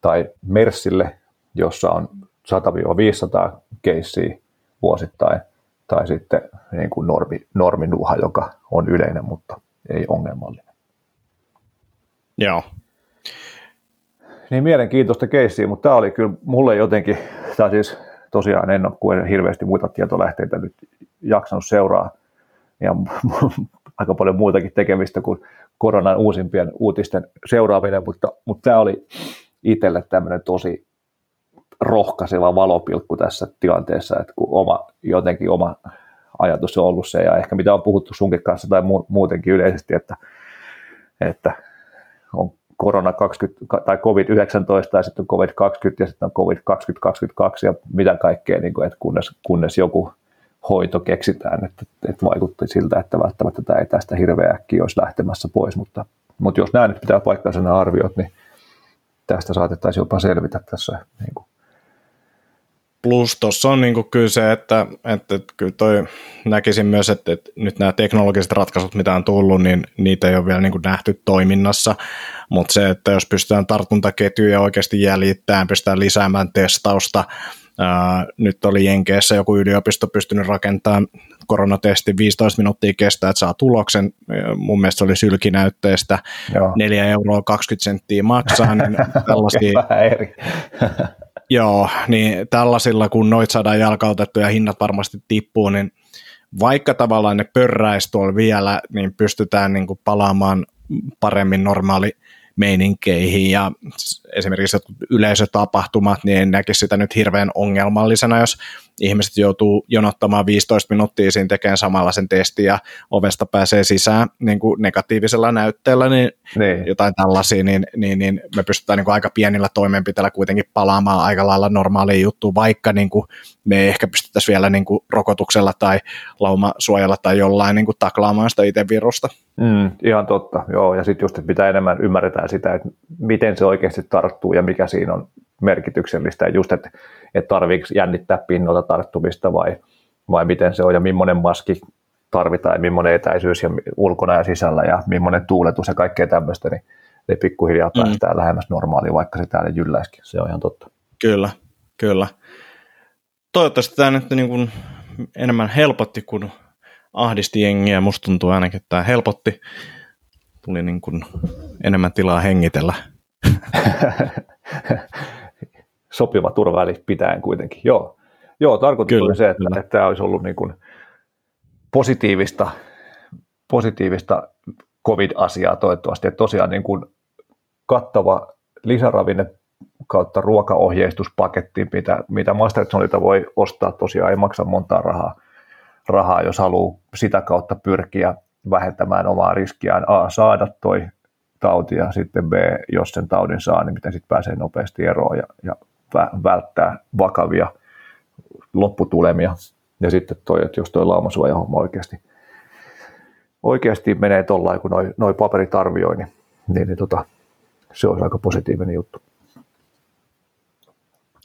tai MERSille, jossa on 100-500 keissiä vuosittain, tai sitten niin kuin normi, norminuha, joka on yleinen, mutta ei ongelmallinen. Joo. Niin mielenkiintoista keissiä, mutta tämä oli kyllä mulle jotenkin, tai siis tosiaan en ole kuin hirveästi muita tietolähteitä nyt jaksanut seuraa, ja aika paljon muutakin tekemistä kuin koronan uusimpien uutisten seuraaminen, mutta, mutta tämä oli itselle tämmöinen tosi rohkaiseva valopilkku tässä tilanteessa, että kun oma, jotenkin oma ajatus on ollut se, ja ehkä mitä on puhuttu sunkin kanssa tai muutenkin yleisesti, että, että on korona 20 tai COVID-19 ja sitten on COVID-20 ja sitten on COVID-2022 ja mitä kaikkea, niin kuin, että kunnes, kunnes joku hoito keksitään, että, että vaikutti siltä, että välttämättä tämä ei tästä hirveä äkkiä olisi lähtemässä pois, mutta, mutta jos nämä nyt pitää paikkansa nämä arviot, niin tästä saatettaisiin jopa selvitä tässä niin kuin Plus tuossa on niinku kyllä se, että, että, että kyllä toi näkisin myös, että, että nyt nämä teknologiset ratkaisut, mitä on tullut, niin niitä ei ole vielä niinku nähty toiminnassa, mutta se, että jos pystytään tartuntaketjuja oikeasti jäljittämään, pystytään lisäämään testausta, ää, nyt oli Jenkeissä joku yliopisto pystynyt rakentamaan koronatesti 15 minuuttia kestää, että saa tuloksen. Mun mielestä se oli sylkinäytteestä. Joo. 4 euroa 20 senttiä maksaa, niin tällaisia, Joo, niin tällaisilla kun noit saadaan jalkautettu ja hinnat varmasti tippuu, niin vaikka tavallaan ne pörräisi tuolla vielä, niin pystytään niin kuin palaamaan paremmin normaali meininkeihin. Ja esimerkiksi yleisötapahtumat, niin en näkisi sitä nyt hirveän ongelmallisena, jos ihmiset joutuu jonottamaan 15 minuuttia siinä tekemään samalla sen testin ja ovesta pääsee sisään niin kuin negatiivisella näytteellä, niin, niin. jotain tällaisia, niin, niin, niin me pystytään niin kuin aika pienillä toimenpiteillä kuitenkin palaamaan aika lailla normaaliin juttuun, vaikka niin kuin me ei ehkä pystyttäisiin vielä niin kuin rokotuksella tai laumasuojalla tai jollain niin kuin taklaamaan sitä itse virusta. Mm, ihan totta, joo, ja sitten just, että mitä enemmän ymmärretään sitä, että miten se oikeasti tarttuu ja mikä siinä on merkityksellistä, ja just, että, että tarviiko jännittää pinnolta tarttumista vai, vai miten se on ja millainen maski tarvitaan ja millainen etäisyys ja ulkona ja sisällä ja millainen tuuletus ja kaikkea tämmöistä, niin ne pikkuhiljaa mm. päästään lähemmäs normaalia, vaikka se täällä jylläisikin. Se on ihan totta. Kyllä, kyllä. Toivottavasti tämä nyt niin kuin enemmän helpotti kuin ahdisti jengiä. Musta tuntuu ainakin, että tämä helpotti. Tuli niin kuin enemmän tilaa hengitellä. sopiva turvaväli pitäen kuitenkin. Joo, Joo tarkoitus kyllä, oli se, että, että tämä olisi ollut niin kuin positiivista, positiivista COVID-asiaa toivottavasti. Että tosiaan niin kuin kattava lisäravinne kautta ruokaohjeistuspaketti, mitä, mitä Mastersonilta voi ostaa, tosiaan ei maksa montaa rahaa, rahaa, jos haluaa sitä kautta pyrkiä vähentämään omaa riskiään A, saada toi tauti ja sitten B, jos sen taudin saa, niin miten sitten pääsee nopeasti eroon ja, ja välttää vakavia lopputulemia. Ja sitten toi, että jos toi laumasuojahomma oikeasti, oikeasti menee tuolla, kun noi, noi paperit arvioi, niin, niin, niin tota, se olisi aika positiivinen juttu.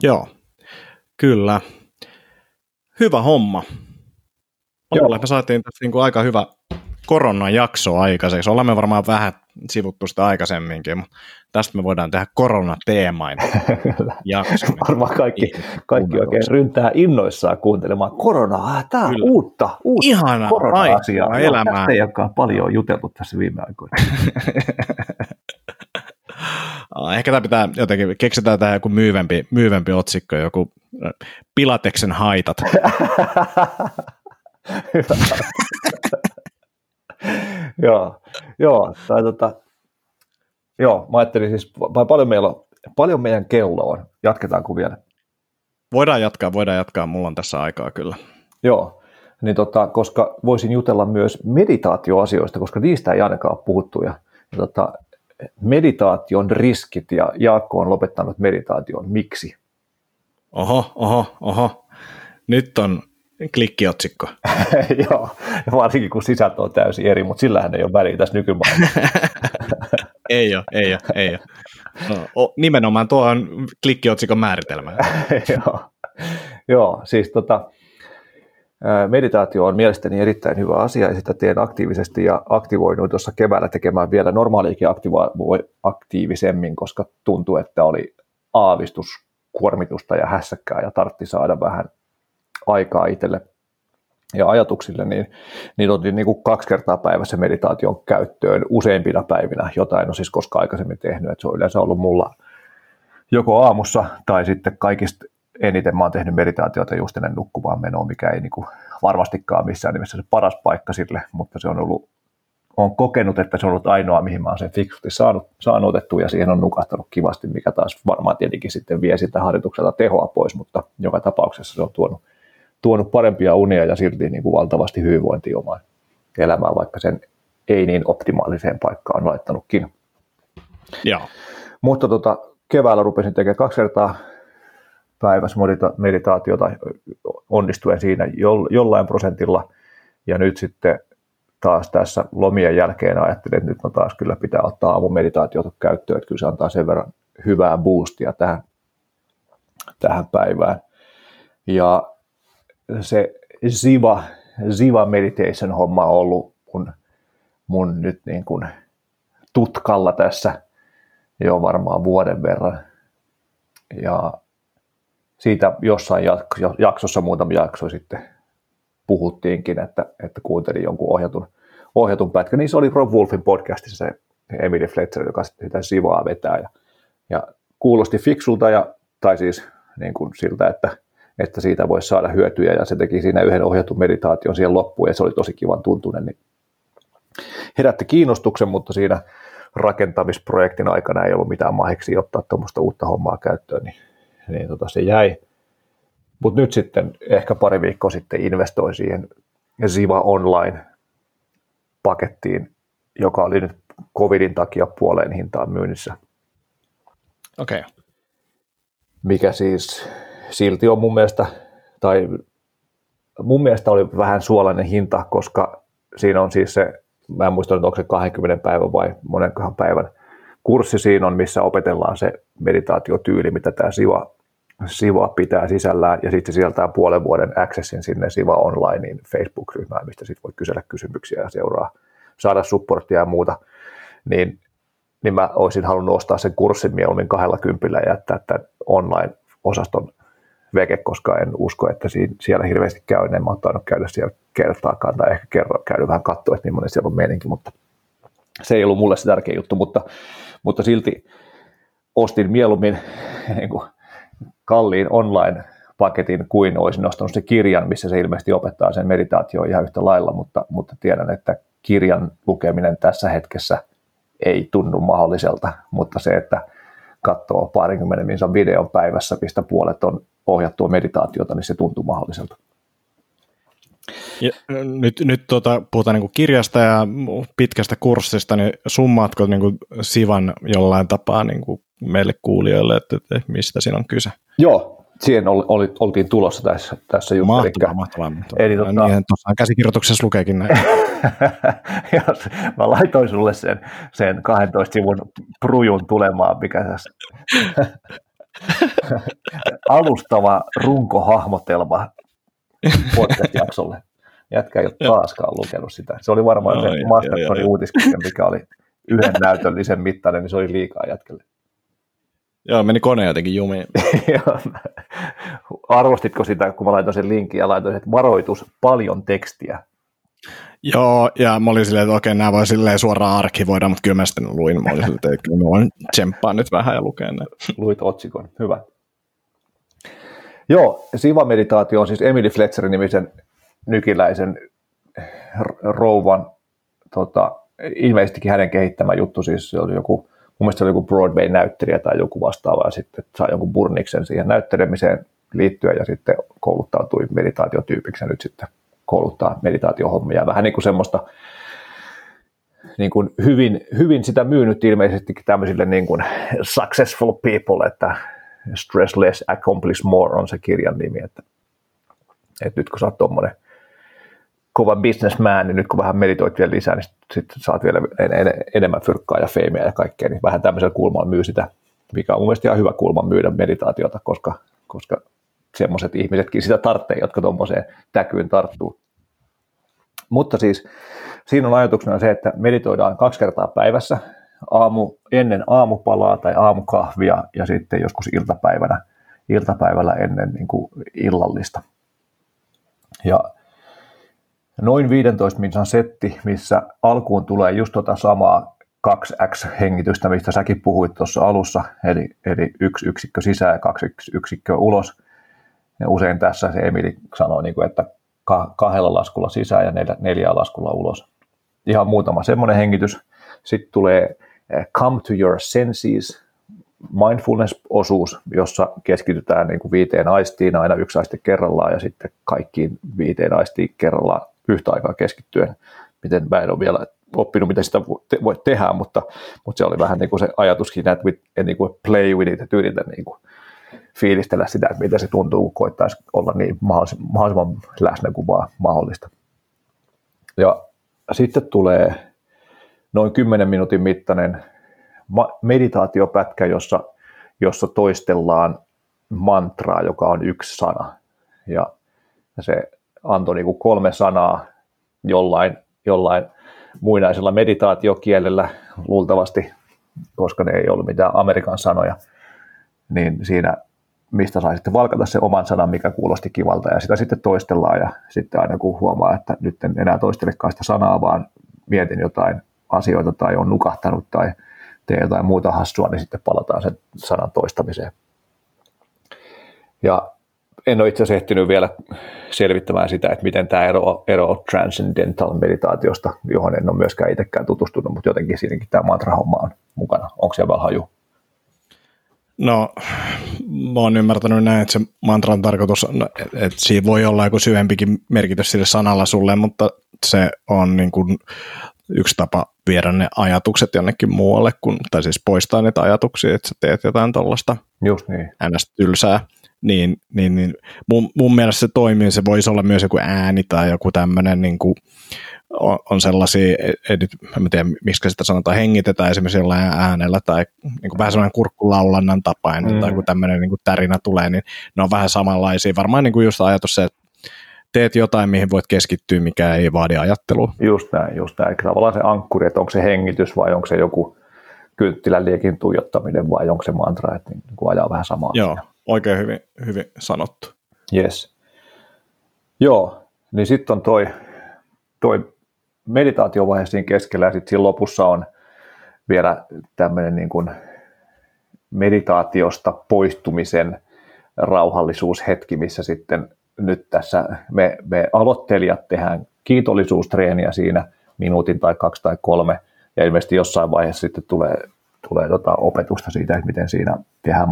Joo, kyllä. Hyvä homma. Joo. me saatiin tässä niin kuin aika hyvä koronajakso aikaiseksi. Olemme varmaan vähän sivuttu sitä aikaisemminkin, mutta tästä me voidaan tehdä koronateemainen jakso. Varmaan kaikki, kaikki oikein ryntää innoissaan kuuntelemaan koronaa. Tämä on uutta, uutta Ihana korona-asiaa. Elämää. Tästä ei olekaan paljon jutellut tässä viime aikoina. Ehkä tämä pitää jotenkin, keksitään tähän joku myyvempi, myyvempi otsikko, joku Pilateksen haitat. joo, joo, tai tota, joo, mä ajattelin siis, vai paljon meillä on, paljon meidän kello on, jatketaanko vielä? Voidaan jatkaa, voidaan jatkaa, mulla on tässä aikaa kyllä. Joo, niin tota, koska voisin jutella myös meditaatioasioista, koska niistä ei ainakaan ole puhuttu, ja, ja tota, meditaation riskit, ja Jaakko on lopettanut meditaation, miksi? Oho, oho, oho. Nyt on klikkiotsikko. Joo, varsinkin kun sisältö on täysin eri, mutta sillähän ei ole väliä tässä nykymaailmassa. ei ole, ei ole, ei ole. No, nimenomaan tuo on klikkiotsikon määritelmä. Joo. Joo, siis tota, meditaatio on mielestäni erittäin hyvä asia ja sitä teen aktiivisesti ja aktivoinuin tuossa keväällä tekemään vielä normaaliikin aktiva- aktiivisemmin, koska tuntui, että oli aavistus kuormitusta ja hässäkkää ja tartti saada vähän aikaa itselle ja ajatuksille, niin, niin otin niin kuin kaksi kertaa päivässä meditaation käyttöön useimpina päivinä. Jotain en ole siis koskaan aikaisemmin tehnyt, että se on yleensä ollut mulla joko aamussa tai sitten kaikista eniten mä oon tehnyt meditaatiota just ennen nukkumaan menoa, mikä ei niin kuin varmastikaan missään nimessä se paras paikka sille, mutta se on ollut on kokenut, että se on ollut ainoa, mihin mä oon sen fiksusti saanut, saanut otettua ja siihen on nukahtanut kivasti, mikä taas varmaan tietenkin sitten vie sitä harjoitukselta tehoa pois, mutta joka tapauksessa se on tuonut tuonut parempia unia ja silti niin kuin valtavasti hyvinvointia omaan elämään, vaikka sen ei niin optimaaliseen paikkaan laittanutkin. Joo. Mutta tota, keväällä rupesin tekemään kaksi kertaa päivässä meditaatiota onnistuen siinä jollain prosentilla. Ja nyt sitten taas tässä lomien jälkeen ajattelin, että nyt mä taas kyllä pitää ottaa aamun meditaatiota käyttöön, että kyllä se antaa sen verran hyvää boostia tähän, tähän päivään. Ja se Ziva, Ziva Meditation homma on ollut mun, mun nyt niin kuin tutkalla tässä jo varmaan vuoden verran. Ja siitä jossain jaksossa, muutama jakso sitten puhuttiinkin, että, että kuuntelin jonkun ohjatun, ohjatun pätkän. Niin se oli Rob Wolfin podcastissa se Emily Fletcher, joka sitä sivaa vetää. Ja, ja kuulosti fiksulta, ja, tai siis niin kuin siltä, että että siitä voisi saada hyötyjä ja se teki siinä yhden ohjatun meditaation siihen loppuun ja se oli tosi kivan tuntunen, niin herätti kiinnostuksen, mutta siinä rakentamisprojektin aikana ei ollut mitään mahiksi ottaa tuommoista uutta hommaa käyttöön, niin, niin tota, se jäi. Mutta nyt sitten ehkä pari viikkoa sitten investoi siihen Ziva Online-pakettiin, joka oli nyt covidin takia puoleen hintaan myynnissä. Okei. Okay. Mikä siis silti on mun mielestä, tai mun mielestä oli vähän suolainen hinta, koska siinä on siis se, mä en muista, onko se 20 päivän vai monenkohan päivän kurssi siinä on, missä opetellaan se meditaatiotyyli, mitä tämä Siva, Siva pitää sisällään, ja sitten se sieltää puolen vuoden accessin sinne Siva Onlinein Facebook-ryhmään, mistä sitten voi kysellä kysymyksiä ja seuraa, saada supporttia ja muuta, niin, niin mä olisin halunnut ostaa sen kurssin mieluummin kahdella kympillä ja jättää tämän online-osaston veke, koska en usko, että siellä hirveästi käy. En mä oon käydä siellä kertaakaan tai ehkä kerran käydä vähän katsoa, että millainen siellä on meininki, mutta se ei ollut mulle se tärkeä juttu, mutta, mutta silti ostin mieluummin niin kuin kalliin online-paketin kuin olisin ostanut se kirjan, missä se ilmeisesti opettaa sen meditaatio ihan yhtä lailla, mutta, mutta tiedän, että kirjan lukeminen tässä hetkessä ei tunnu mahdolliselta, mutta se, että katsoo parinkymmenen minuutin videon päivässä, mistä puolet on ohjattua meditaatiota, niin se tuntuu mahdolliselta. Ja nyt nyt tuota, puhutaan niin kirjasta ja pitkästä kurssista, niin summaatko niin kuin Sivan jollain tapaa niin kuin meille kuulijoille, että, että mistä siinä on kyse? Joo, siihen oli, oli, oltiin tulossa tässä, tässä just. Mahtavaa, mahtavaa. Eli, tota... niin, tuossa käsikirjoituksessa lukeekin näin. Jos mä laitoin sulle sen, sen 12 sivun prujun tulemaan, mikä tässä alustava runkohahmotelma podcast-jaksolle. Jätkä ei ole taaskaan lukenut sitä. Se oli varmaan se Mastercardin uutiskirja, mikä oli yhden näytöllisen mittainen, niin se oli liikaa jätkälle. Joo, meni kone jotenkin jumiin. Arvostitko sitä, kun mä laitoin sen linkin ja laitoin, että varoitus, paljon tekstiä. Joo, ja mä olin silleen, että okei, nämä voi silleen suoraan arkivoida, mutta kyllä mä sitten luin. Mä olin silleen, että mä voin tsemppaa nyt vähän ja lukea ne. Luit otsikon, hyvä. Joo, Siva-meditaatio on siis Emily Fletcherin nimisen nykiläisen rouvan, tota, ilmeisestikin hänen kehittämä juttu, siis se oli joku, mun mielestä se oli joku Broadway-näyttelijä tai joku vastaava, ja sitten sai jonkun burniksen siihen näyttelemiseen liittyen, ja sitten kouluttautui meditaatiotyypiksi, ja nyt sitten kouluttaa meditaatiohommia, vähän niin kuin semmoista, niin kuin hyvin, hyvin sitä myynyt ilmeisesti tämmöisille niin kuin successful people, että Stress Less, Accomplish More on se kirjan nimi, että, että nyt kun sä oot tuommoinen kova businessman, niin nyt kun vähän meditoit vielä lisää, niin sitten saat vielä en, en, enemmän fyrkkaa ja feimeä ja kaikkea, niin vähän tämmöisellä kulmalla myy sitä, mikä on mun mielestä ihan hyvä kulma myydä meditaatiota, koska, koska semmoiset ihmisetkin sitä tarvitsee, jotka tuommoiseen täkyyn tarttuu. Mutta siis siinä on ajatuksena se, että meditoidaan kaksi kertaa päivässä, aamu, ennen aamupalaa tai aamukahvia ja sitten joskus iltapäivänä, iltapäivällä ennen niin kuin illallista. Ja noin 15 minsan setti, missä alkuun tulee just tota samaa 2x-hengitystä, mistä säkin puhuit tuossa alussa, eli, eli yksi yksikkö sisään ja kaksi yksikköä ulos. Ja usein tässä se Emili sanoo, niin kuin, että kahdella laskulla sisään ja neljä, neljä laskulla ulos. Ihan muutama semmoinen hengitys. Sitten tulee eh, Come to your senses, mindfulness-osuus, jossa keskitytään niin kuin viiteen aistiin aina yksi aiste kerrallaan ja sitten kaikkiin viiteen aistiin kerrallaan yhtä aikaa keskittyen. Miten mä en ole vielä oppinut, miten sitä voi tehdä, mutta, mutta se oli vähän niin kuin se ajatuskin, että with, niin kuin play with it, yritä niin kuin fiilistellä sitä, että miten se tuntuu, kun koittaisi olla niin mahdollisimman läsnä kuin vaan mahdollista. Ja sitten tulee noin 10 minuutin mittainen meditaatiopätkä, jossa, jossa toistellaan mantraa, joka on yksi sana. Ja se antoi niin kuin kolme sanaa jollain, jollain muinaisella meditaatiokielellä luultavasti, koska ne ei ollut mitään Amerikan sanoja, niin siinä mistä sai sitten valkata se oman sanan, mikä kuulosti kivalta, ja sitä sitten toistellaan, ja sitten aina kun huomaa, että nyt en enää toistelekaan sitä sanaa, vaan mietin jotain asioita, tai on nukahtanut, tai tee jotain muuta hassua, niin sitten palataan sen sanan toistamiseen. Ja en ole itse asiassa ehtinyt vielä selvittämään sitä, että miten tämä ero, ero transcendental meditaatiosta, johon en ole myöskään itsekään tutustunut, mutta jotenkin siinäkin tämä mantra-homma on mukana. Onko siellä haju? No, mä oon ymmärtänyt näin, että se mantran tarkoitus, että siinä voi olla joku syvempikin merkitys sille sanalla sulle, mutta se on niin kuin yksi tapa viedä ne ajatukset jonnekin muualle, kun, tai siis poistaa niitä ajatuksia, että sä teet jotain tuollaista Just niin. tylsää niin, niin, niin mun, mun mielestä se toimii, se voisi olla myös joku ääni tai joku tämmöinen niin kuin, on, on sellaisia, en nyt, en tiedä miksi sitä sanotaan, hengitetään esimerkiksi jollain äänellä tai niin kuin vähän sellainen kurkkulaulannan tapainen mm. tai kun tämmöinen niin kuin tärinä tulee, niin ne on vähän samanlaisia. Varmaan niin kuin just ajatus se, että teet jotain, mihin voit keskittyä, mikä ei vaadi ajattelua. Just näin, just näin. Tavallaan se ankkuri, että onko se hengitys vai onko se joku kynttilän liekin tuijottaminen vai onko se mantra, että niin kuin ajaa vähän samaa. Joo, asiaa. Oikein hyvin, hyvin sanottu. Yes. Joo, niin sitten on toi, toi meditaatiovaihe siinä keskellä ja sitten siinä lopussa on vielä tämmöinen niin kuin meditaatiosta poistumisen rauhallisuushetki, missä sitten nyt tässä me, me aloittelijat tehdään kiitollisuustreeniä siinä minuutin tai kaksi tai kolme, ja ilmeisesti jossain vaiheessa sitten tulee, tulee tota opetusta siitä, että miten siinä tehdään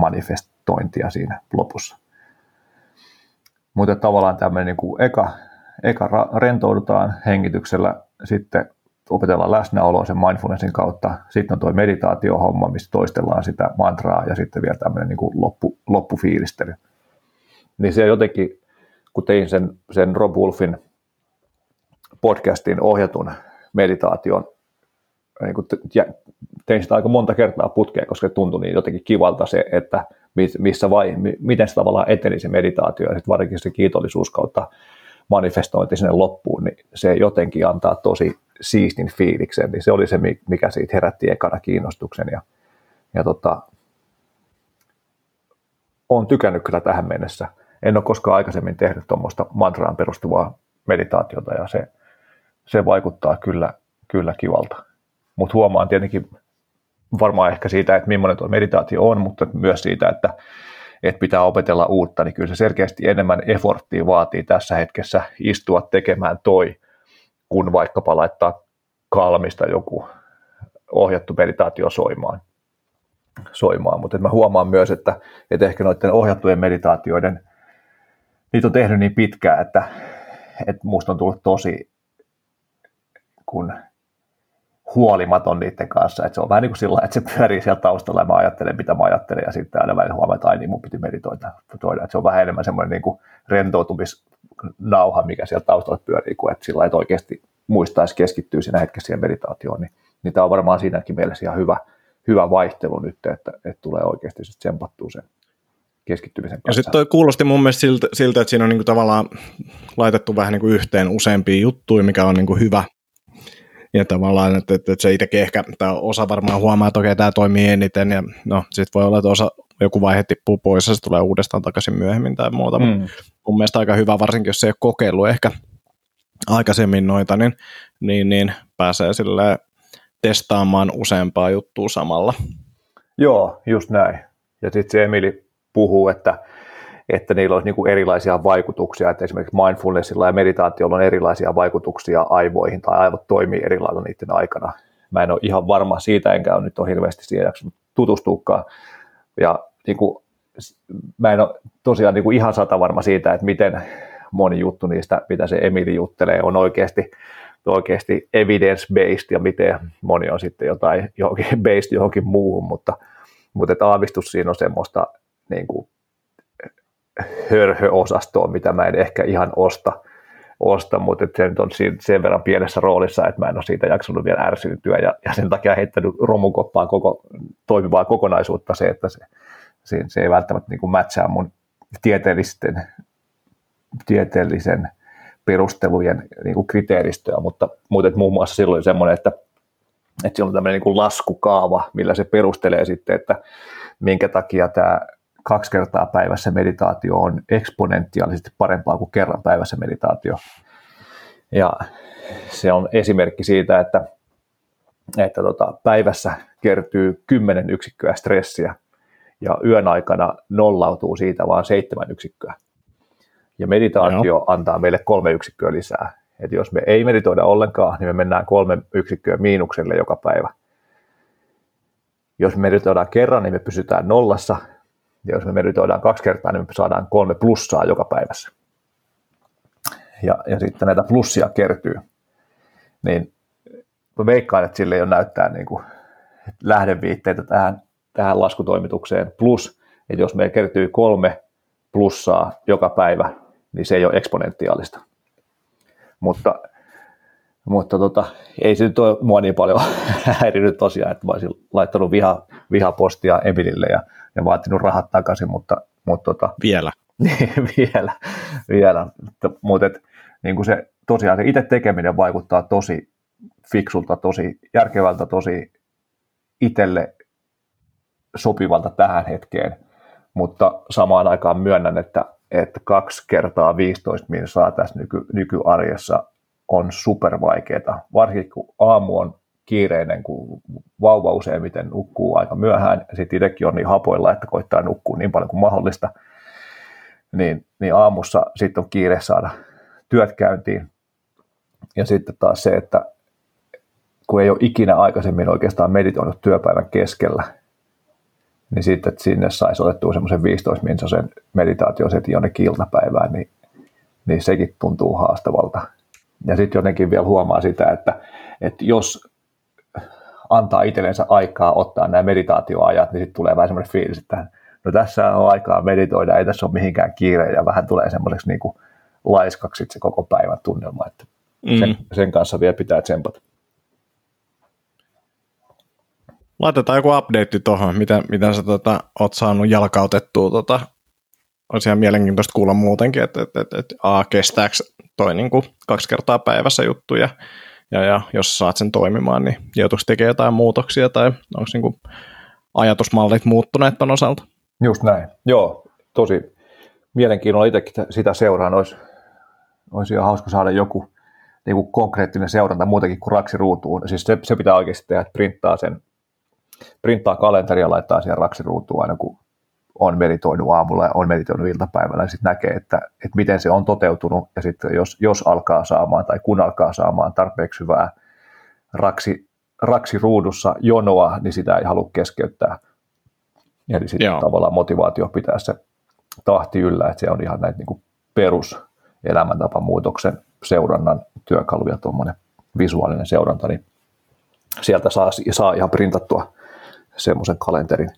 manifestointia siinä lopussa. Mutta tavallaan tämmöinen niin kuin eka, eka rentoudutaan hengityksellä, sitten opetellaan läsnäoloa sen mindfulnessin kautta, sitten on tuo meditaatiohomma, missä toistellaan sitä mantraa ja sitten vielä tämmöinen niin kuin loppu, loppufiilistely. Niin se jotenkin, kun tein sen, sen Rob Wolfin podcastin ohjatun meditaation, niin kuin tein sitä aika monta kertaa putkeen, koska tuntui niin jotenkin kivalta se, että missä vai, miten se tavallaan eteni se meditaatio ja sitten varsinkin se kiitollisuus kautta manifestointi sinne loppuun, niin se jotenkin antaa tosi siistin fiiliksen, niin se oli se, mikä siitä herätti ekana kiinnostuksen ja, ja tota, olen tykännyt kyllä tähän mennessä. En ole koskaan aikaisemmin tehnyt tuommoista mantraan perustuvaa meditaatiota ja se, se vaikuttaa kyllä, kyllä kivalta. Mutta huomaan tietenkin varmaan ehkä siitä, että millainen tuo meditaatio on, mutta myös siitä, että, että pitää opetella uutta, niin kyllä se selkeästi enemmän efforttia vaatii tässä hetkessä istua tekemään toi, kun vaikkapa laittaa kalmista joku ohjattu meditaatio soimaan. soimaan. Mutta mä huomaan myös, että, että ehkä noiden ohjattujen meditaatioiden, niitä on tehnyt niin pitkään, että, että musta on tullut tosi kun huolimaton niiden kanssa, että se on vähän niin kuin sillä että se pyörii siellä taustalla ja mä ajattelen, mitä mä ajattelen ja sitten aina välillä huomaa, että ai niin mun piti meditoida, että se on vähän enemmän semmoinen niin kuin rentoutumisnauha, mikä siellä taustalla pyörii, kuin että sillä että oikeasti muistaisi keskittyä siinä hetkessä siihen meditaatioon, niin, niin tämä on varmaan siinäkin mielessä ihan hyvä, hyvä vaihtelu nyt, että, että tulee oikeasti sitten tsempattua sen keskittymisen kanssa. Ja sitten toi kuulosti mun mielestä siltä, siltä että siinä on niinku tavallaan laitettu vähän niinku yhteen useampia juttuja, mikä on niinku hyvä, ja tavallaan, että, että, se itsekin ehkä, tai osa varmaan huomaa, että okei, tämä toimii eniten, ja no, sitten voi olla, että osa, joku vaihe tippuu pois, ja se tulee uudestaan takaisin myöhemmin tai muuta, mm. mutta mun mielestä aika hyvä, varsinkin jos se ei ole kokeillut ehkä aikaisemmin noita, niin, niin, niin pääsee sille testaamaan useampaa juttua samalla. Joo, just näin. Ja sitten se Emili puhuu, että että niillä olisi niin kuin erilaisia vaikutuksia, että esimerkiksi mindfulnessilla ja meditaatiolla on erilaisia vaikutuksia aivoihin tai aivot toimii eri lailla niiden aikana. Mä en ole ihan varma siitä, enkä ole nyt ole hirveästi siihen jaksanut tutustuukaan. Ja niin kuin, mä en ole tosiaan niin kuin ihan sata varma siitä, että miten moni juttu niistä, mitä se Emili juttelee, on oikeasti, oikeasti evidence-based ja miten moni on sitten jotain johonkin based johonkin muuhun, mutta, mutta että aavistus siinä on semmoista niin kuin hörhöosastoon, mitä mä en ehkä ihan osta, osta mutta se nyt on sen verran pienessä roolissa, että mä en ole siitä jaksanut vielä ärsyyntyä ja, ja sen takia heittänyt romukoppaan koko toimivaa kokonaisuutta se, että se, se, se ei välttämättä niin matchaa mun tieteellisten, tieteellisen perustelujen niin kuin kriteeristöä, mutta, että muun muassa silloin semmoinen, että, että siellä on tämmöinen niin laskukaava, millä se perustelee sitten, että minkä takia tämä kaksi kertaa päivässä meditaatio on eksponentiaalisesti parempaa kuin kerran päivässä meditaatio. Ja se on esimerkki siitä, että, että tota, päivässä kertyy 10 yksikköä stressiä ja yön aikana nollautuu siitä vain seitsemän yksikköä. Ja meditaatio no. antaa meille kolme yksikköä lisää. Et jos me ei meditoida ollenkaan, niin me mennään kolme yksikköä miinukselle joka päivä. Jos me meditoidaan kerran, niin me pysytään nollassa, ja jos me meditoidaan kaksi kertaa, niin me saadaan kolme plussaa joka päivässä. Ja, ja sitten näitä plussia kertyy. Niin mä veikkaan, että sille ole näyttää niin kuin lähdeviitteitä tähän, tähän laskutoimitukseen. Plus, että jos meillä kertyy kolme plussaa joka päivä, niin se ei ole eksponentiaalista. Mutta, mutta tota, ei se nyt ole mua niin paljon häirinyt tosiaan, että mä olisin laittanut viha, vihapostia Emilille ja ja vaatinut rahat takaisin, mutta, mutta tota, vielä. Vielä, vielä. Mutta niin kuin se, tosiaan se itse tekeminen vaikuttaa tosi fiksulta, tosi järkevältä, tosi itselle sopivalta tähän hetkeen, mutta samaan aikaan myönnän, että, että kaksi kertaa 15 saa tässä nyky, nykyarjessa on super vaikeaa, varsinkin kun aamu on kiireinen, kun vauva useimmiten nukkuu aika myöhään, ja sitten itsekin on niin hapoilla, että koittaa nukkua niin paljon kuin mahdollista, niin, niin aamussa sitten on kiire saada työt käyntiin. Ja sitten taas se, että kun ei ole ikinä aikaisemmin oikeastaan meditoinut työpäivän keskellä, niin sitten että sinne saisi otettua semmoisen 15 minsasen meditaatiosetin jonnekin iltapäivään, niin, niin sekin tuntuu haastavalta. Ja sitten jotenkin vielä huomaa sitä, että, että jos antaa itsellensä aikaa ottaa nämä meditaatioajat, niin sitten tulee vähän semmoinen fiilis, että no tässä on aikaa meditoida, ei tässä ole mihinkään kiire, ja vähän tulee semmoiseksi niin kuin laiskaksi se koko päivän tunnelma, että mm. sen, sen kanssa vielä pitää tsempata. Laitetaan joku update tuohon, miten, miten sä tota, oot saanut jalkautettua. Tota, olisi ihan mielenkiintoista kuulla muutenkin, että, että, että A, kestääkö toi niin kuin kaksi kertaa päivässä juttu ja, ja, jos saat sen toimimaan, niin joutuisi tekemään jotain muutoksia tai onko niin kuin ajatusmallit muuttuneet ton osalta? Just näin. Joo, tosi mielenkiinnolla itsekin sitä seuraan. Olisi, olisi ihan hauska saada joku niin kuin konkreettinen seuranta muutakin kuin raksiruutuun. Siis se, se pitää oikeasti tehdä, että printtaa sen printtaa kalenteria ja laittaa siihen raksiruutuun aina kun on meditoinut aamulla ja on meditoinut iltapäivällä, ja sitten näkee, että, että miten se on toteutunut, ja sitten jos, jos alkaa saamaan tai kun alkaa saamaan tarpeeksi hyvää raksi, raksiruudussa jonoa, niin sitä ei halua keskeyttää. Eli sitten Joo. tavallaan motivaatio pitää se tahti yllä, että se on ihan näitä niin perus elämäntapamuutoksen seurannan työkaluja, tuommoinen visuaalinen seuranta, niin sieltä saa, saa ihan printattua semmoisen kalenterin,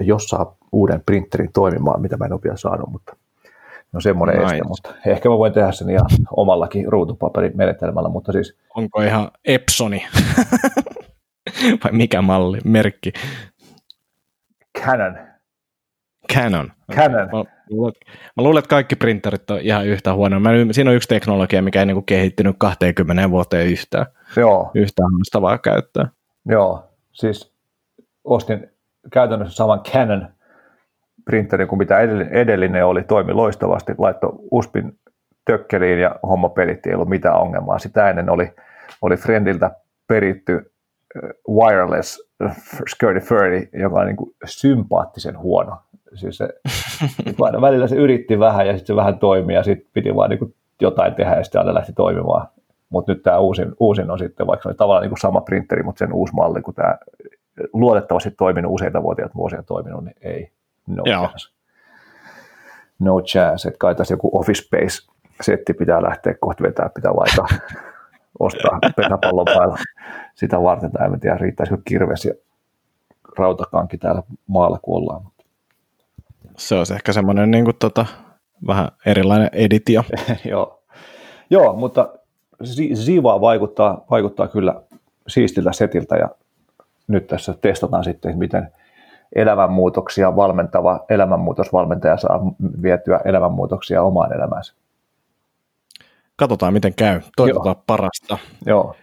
jos saa uuden printerin toimimaan, mitä mä en ole vielä saanut, mutta no semmoinen nice. este, mutta ehkä mä voin tehdä sen ihan omallakin ruutupaperin menetelmällä, mutta siis... Onko ihan Epsoni? Vai mikä malli, merkki? Canon. Canon. Canon. Mä, mä luulen, että kaikki printerit on ihan yhtä huono. Mä, siinä on yksi teknologia, mikä ei niin kehittynyt 20 vuoteen yhtään. Joo. Yhtään haastavaa käyttää. Joo, siis ostin käytännössä saman Canon printerin kuin mitä edellinen oli, toimi loistavasti, laittoi USPin tökkeliin ja homma pelitti, ei ollut mitään ongelmaa. Sitä ennen oli, oli Friendiltä peritty wireless Skirty Furry, joka on niin kuin sympaattisen huono. Siis se, välillä se yritti vähän ja sitten se vähän toimi ja sitten piti vaan niin kuin jotain tehdä ja sitten aina lähti toimimaan. Mutta nyt tämä uusin, uusin on sitten, vaikka se oli tavallaan niin kuin sama printeri, mutta sen uusi malli, kun tämä luotettavasti toiminut useita vuotia, vuosia toiminut, niin ei. No Joo. chance. No chance, että kai tässä joku Office Space-setti pitää lähteä kohta vetää, pitää laittaa, ostaa pesäpallon päällä sitä varten, tai en tiedä, riittäisikö kirves ja rautakanki täällä maalla, kun ollaan. Se olisi ehkä semmoinen niin kuin, tota, vähän erilainen editio. Joo. Joo, mutta Siivaa vaikuttaa, vaikuttaa kyllä siistiltä setiltä ja nyt tässä testataan sitten, miten elämänmuutoksia valmentava elämänmuutosvalmentaja saa vietyä elämänmuutoksia omaan elämäänsä. Katsotaan, miten käy. Toivotaan Joo. parasta. Joo.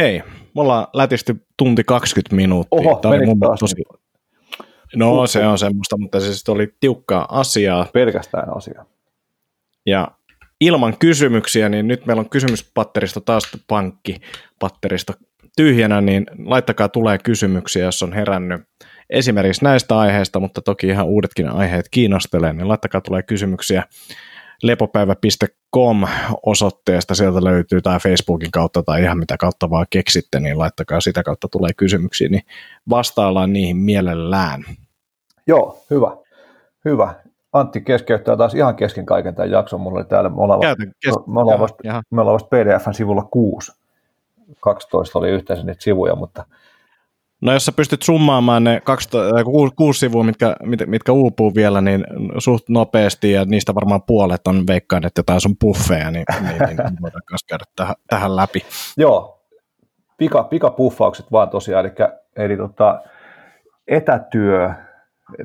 Hei, me ollaan lätisty tunti 20 minuuttia. Oho, Tämä mun taas tosi... No Uhu. se on semmoista, mutta se siis oli tiukkaa asiaa. Pelkästään asiaa. Ja ilman kysymyksiä, niin nyt meillä on kysymyspatteristo taas pankki patteristo tyhjänä, niin laittakaa tulee kysymyksiä, jos on herännyt esimerkiksi näistä aiheista, mutta toki ihan uudetkin aiheet kiinnostelee, niin laittakaa tulee kysymyksiä lepopäivä.com osoitteesta, sieltä löytyy tai Facebookin kautta tai ihan mitä kautta vaan keksitte, niin laittakaa sitä kautta tulee kysymyksiä, niin vastaillaan niihin mielellään. Joo, hyvä. Hyvä. Antti keskeyttää taas ihan kesken kaiken tämän jakson. Mulla oli täällä, me ollaan, vasta, me ollaan, vasta, me ollaan vasta PDFn sivulla 6. 12 oli yhteensä niitä sivuja, mutta No jos sä pystyt summaamaan ne 12, kuusi, kuusi sivua, mitkä, mit, mitkä uupuu vielä, niin suht nopeasti, ja niistä varmaan puolet on veikkaan, että jotain sun buffeja, niin, niin, niin voidaan myös käydä tähän, tähän läpi. Joo, pika, pikapuffaukset vaan tosiaan, eli, eli tota, etätyö,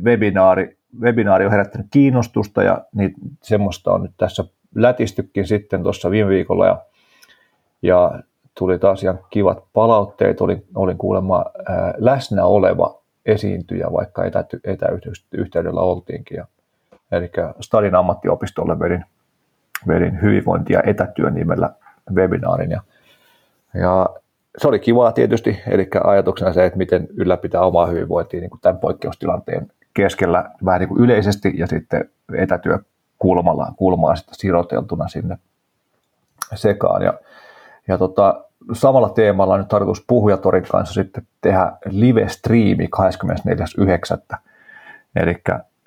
webinaari, webinaari on herättänyt kiinnostusta, ja niin, semmoista on nyt tässä lätistykin sitten tuossa viime viikolla, ja, ja tuli taas ihan kivat palautteet, olin, olin kuulemma ää, läsnä oleva esiintyjä, vaikka etäty, etäyhteydellä oltiinkin. Ja, eli Stadin ammattiopistolle vedin, vedin hyvinvointi- ja etätyön nimellä webinaarin. Ja, ja se oli kivaa tietysti, eli ajatuksena se, että miten ylläpitää omaa hyvinvointia niin kuin tämän poikkeustilanteen keskellä vähän niin kuin yleisesti ja sitten etätyö kulmalla, kulmaa sitten siroteltuna sinne sekaan. Ja, ja tota, samalla teemalla on nyt tarkoitus Puhujatorin kanssa sitten tehdä live-striimi 24.9. Eli,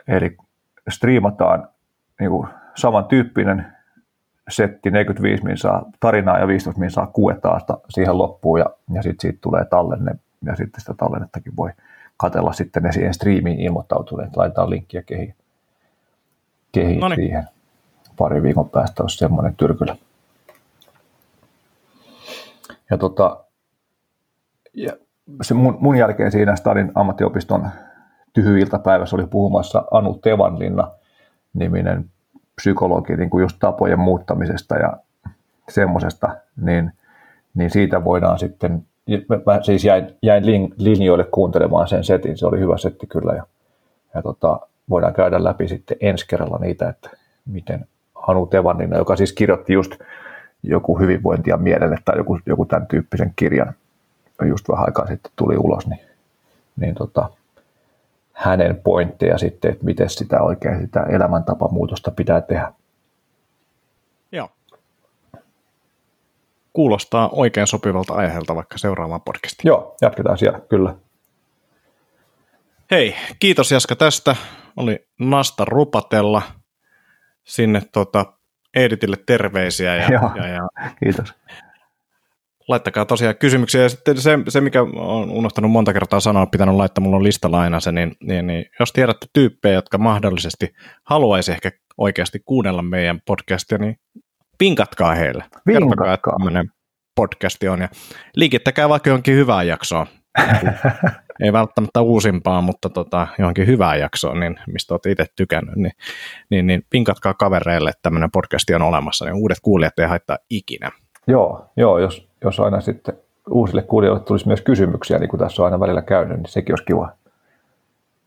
eli striimataan niin kuin samantyyppinen setti, 45 minsaa tarinaa ja 15 minsaa kuetaasta siihen loppuun ja, ja sitten siitä tulee tallenne ja sitten sitä tallennettakin voi katella sitten ne siihen striimiin ilmoittautuneet, laitetaan linkkiä kehiin, kehiin siihen. Pari viikon päästä olisi semmoinen tyrkylä. Ja, tota, ja se mun, mun jälkeen siinä Stadin ammattiopiston tyhyiltapäivässä oli puhumassa Anu Tevanlinna niminen psykologi niin kuin just tapojen muuttamisesta ja semmoisesta, niin, niin siitä voidaan sitten, mä siis jäin, jäin linjoille kuuntelemaan sen setin, se oli hyvä setti kyllä ja, ja tota, voidaan käydä läpi sitten ensi kerralla niitä, että miten Anu Tevanlinna, joka siis kirjoitti just joku hyvinvointia mielelle tai joku, joku tämän tyyppisen kirjan just vähän aikaa sitten tuli ulos, niin, niin tota, hänen pointteja sitten, että miten sitä oikein sitä elämäntapamuutosta pitää tehdä. Joo. Kuulostaa oikein sopivalta aiheelta vaikka seuraavaan podcastiin. Joo, jatketaan siellä, kyllä. Hei, kiitos Jaska tästä. Oli nasta rupatella sinne tota, Editille terveisiä. Ja, Joo, ja, ja kiitos. Laittakaa tosiaan kysymyksiä. Ja sitten se, se mikä on unohtanut monta kertaa sanoa, pitänyt laittaa, mulla on listalla aina se, niin, niin, niin jos tiedätte tyyppejä, jotka mahdollisesti haluaisi ehkä oikeasti kuunnella meidän podcastia, niin pinkatkaa heille. Kertokaa, että tämmöinen podcasti on. Ja liikittäkää vaikka johonkin hyvään jaksoon. ei välttämättä uusimpaa, mutta tota, johonkin hyvään jaksoon, niin mistä olette itse tykännyt, niin, niin, niin pinkatkaa kavereille, että tämmöinen podcasti on olemassa, niin uudet kuulijat ei haittaa ikinä. Joo, joo jos, jos aina sitten uusille kuulijoille tulisi myös kysymyksiä, niin kuin tässä on aina välillä käynyt, niin sekin olisi kiva.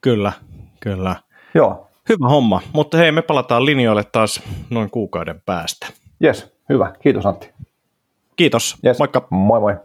Kyllä, kyllä. Joo. Hyvä homma, mutta hei, me palataan linjoille taas noin kuukauden päästä. Jes, hyvä. Kiitos Antti. Kiitos, yes. moikka. Moi moi.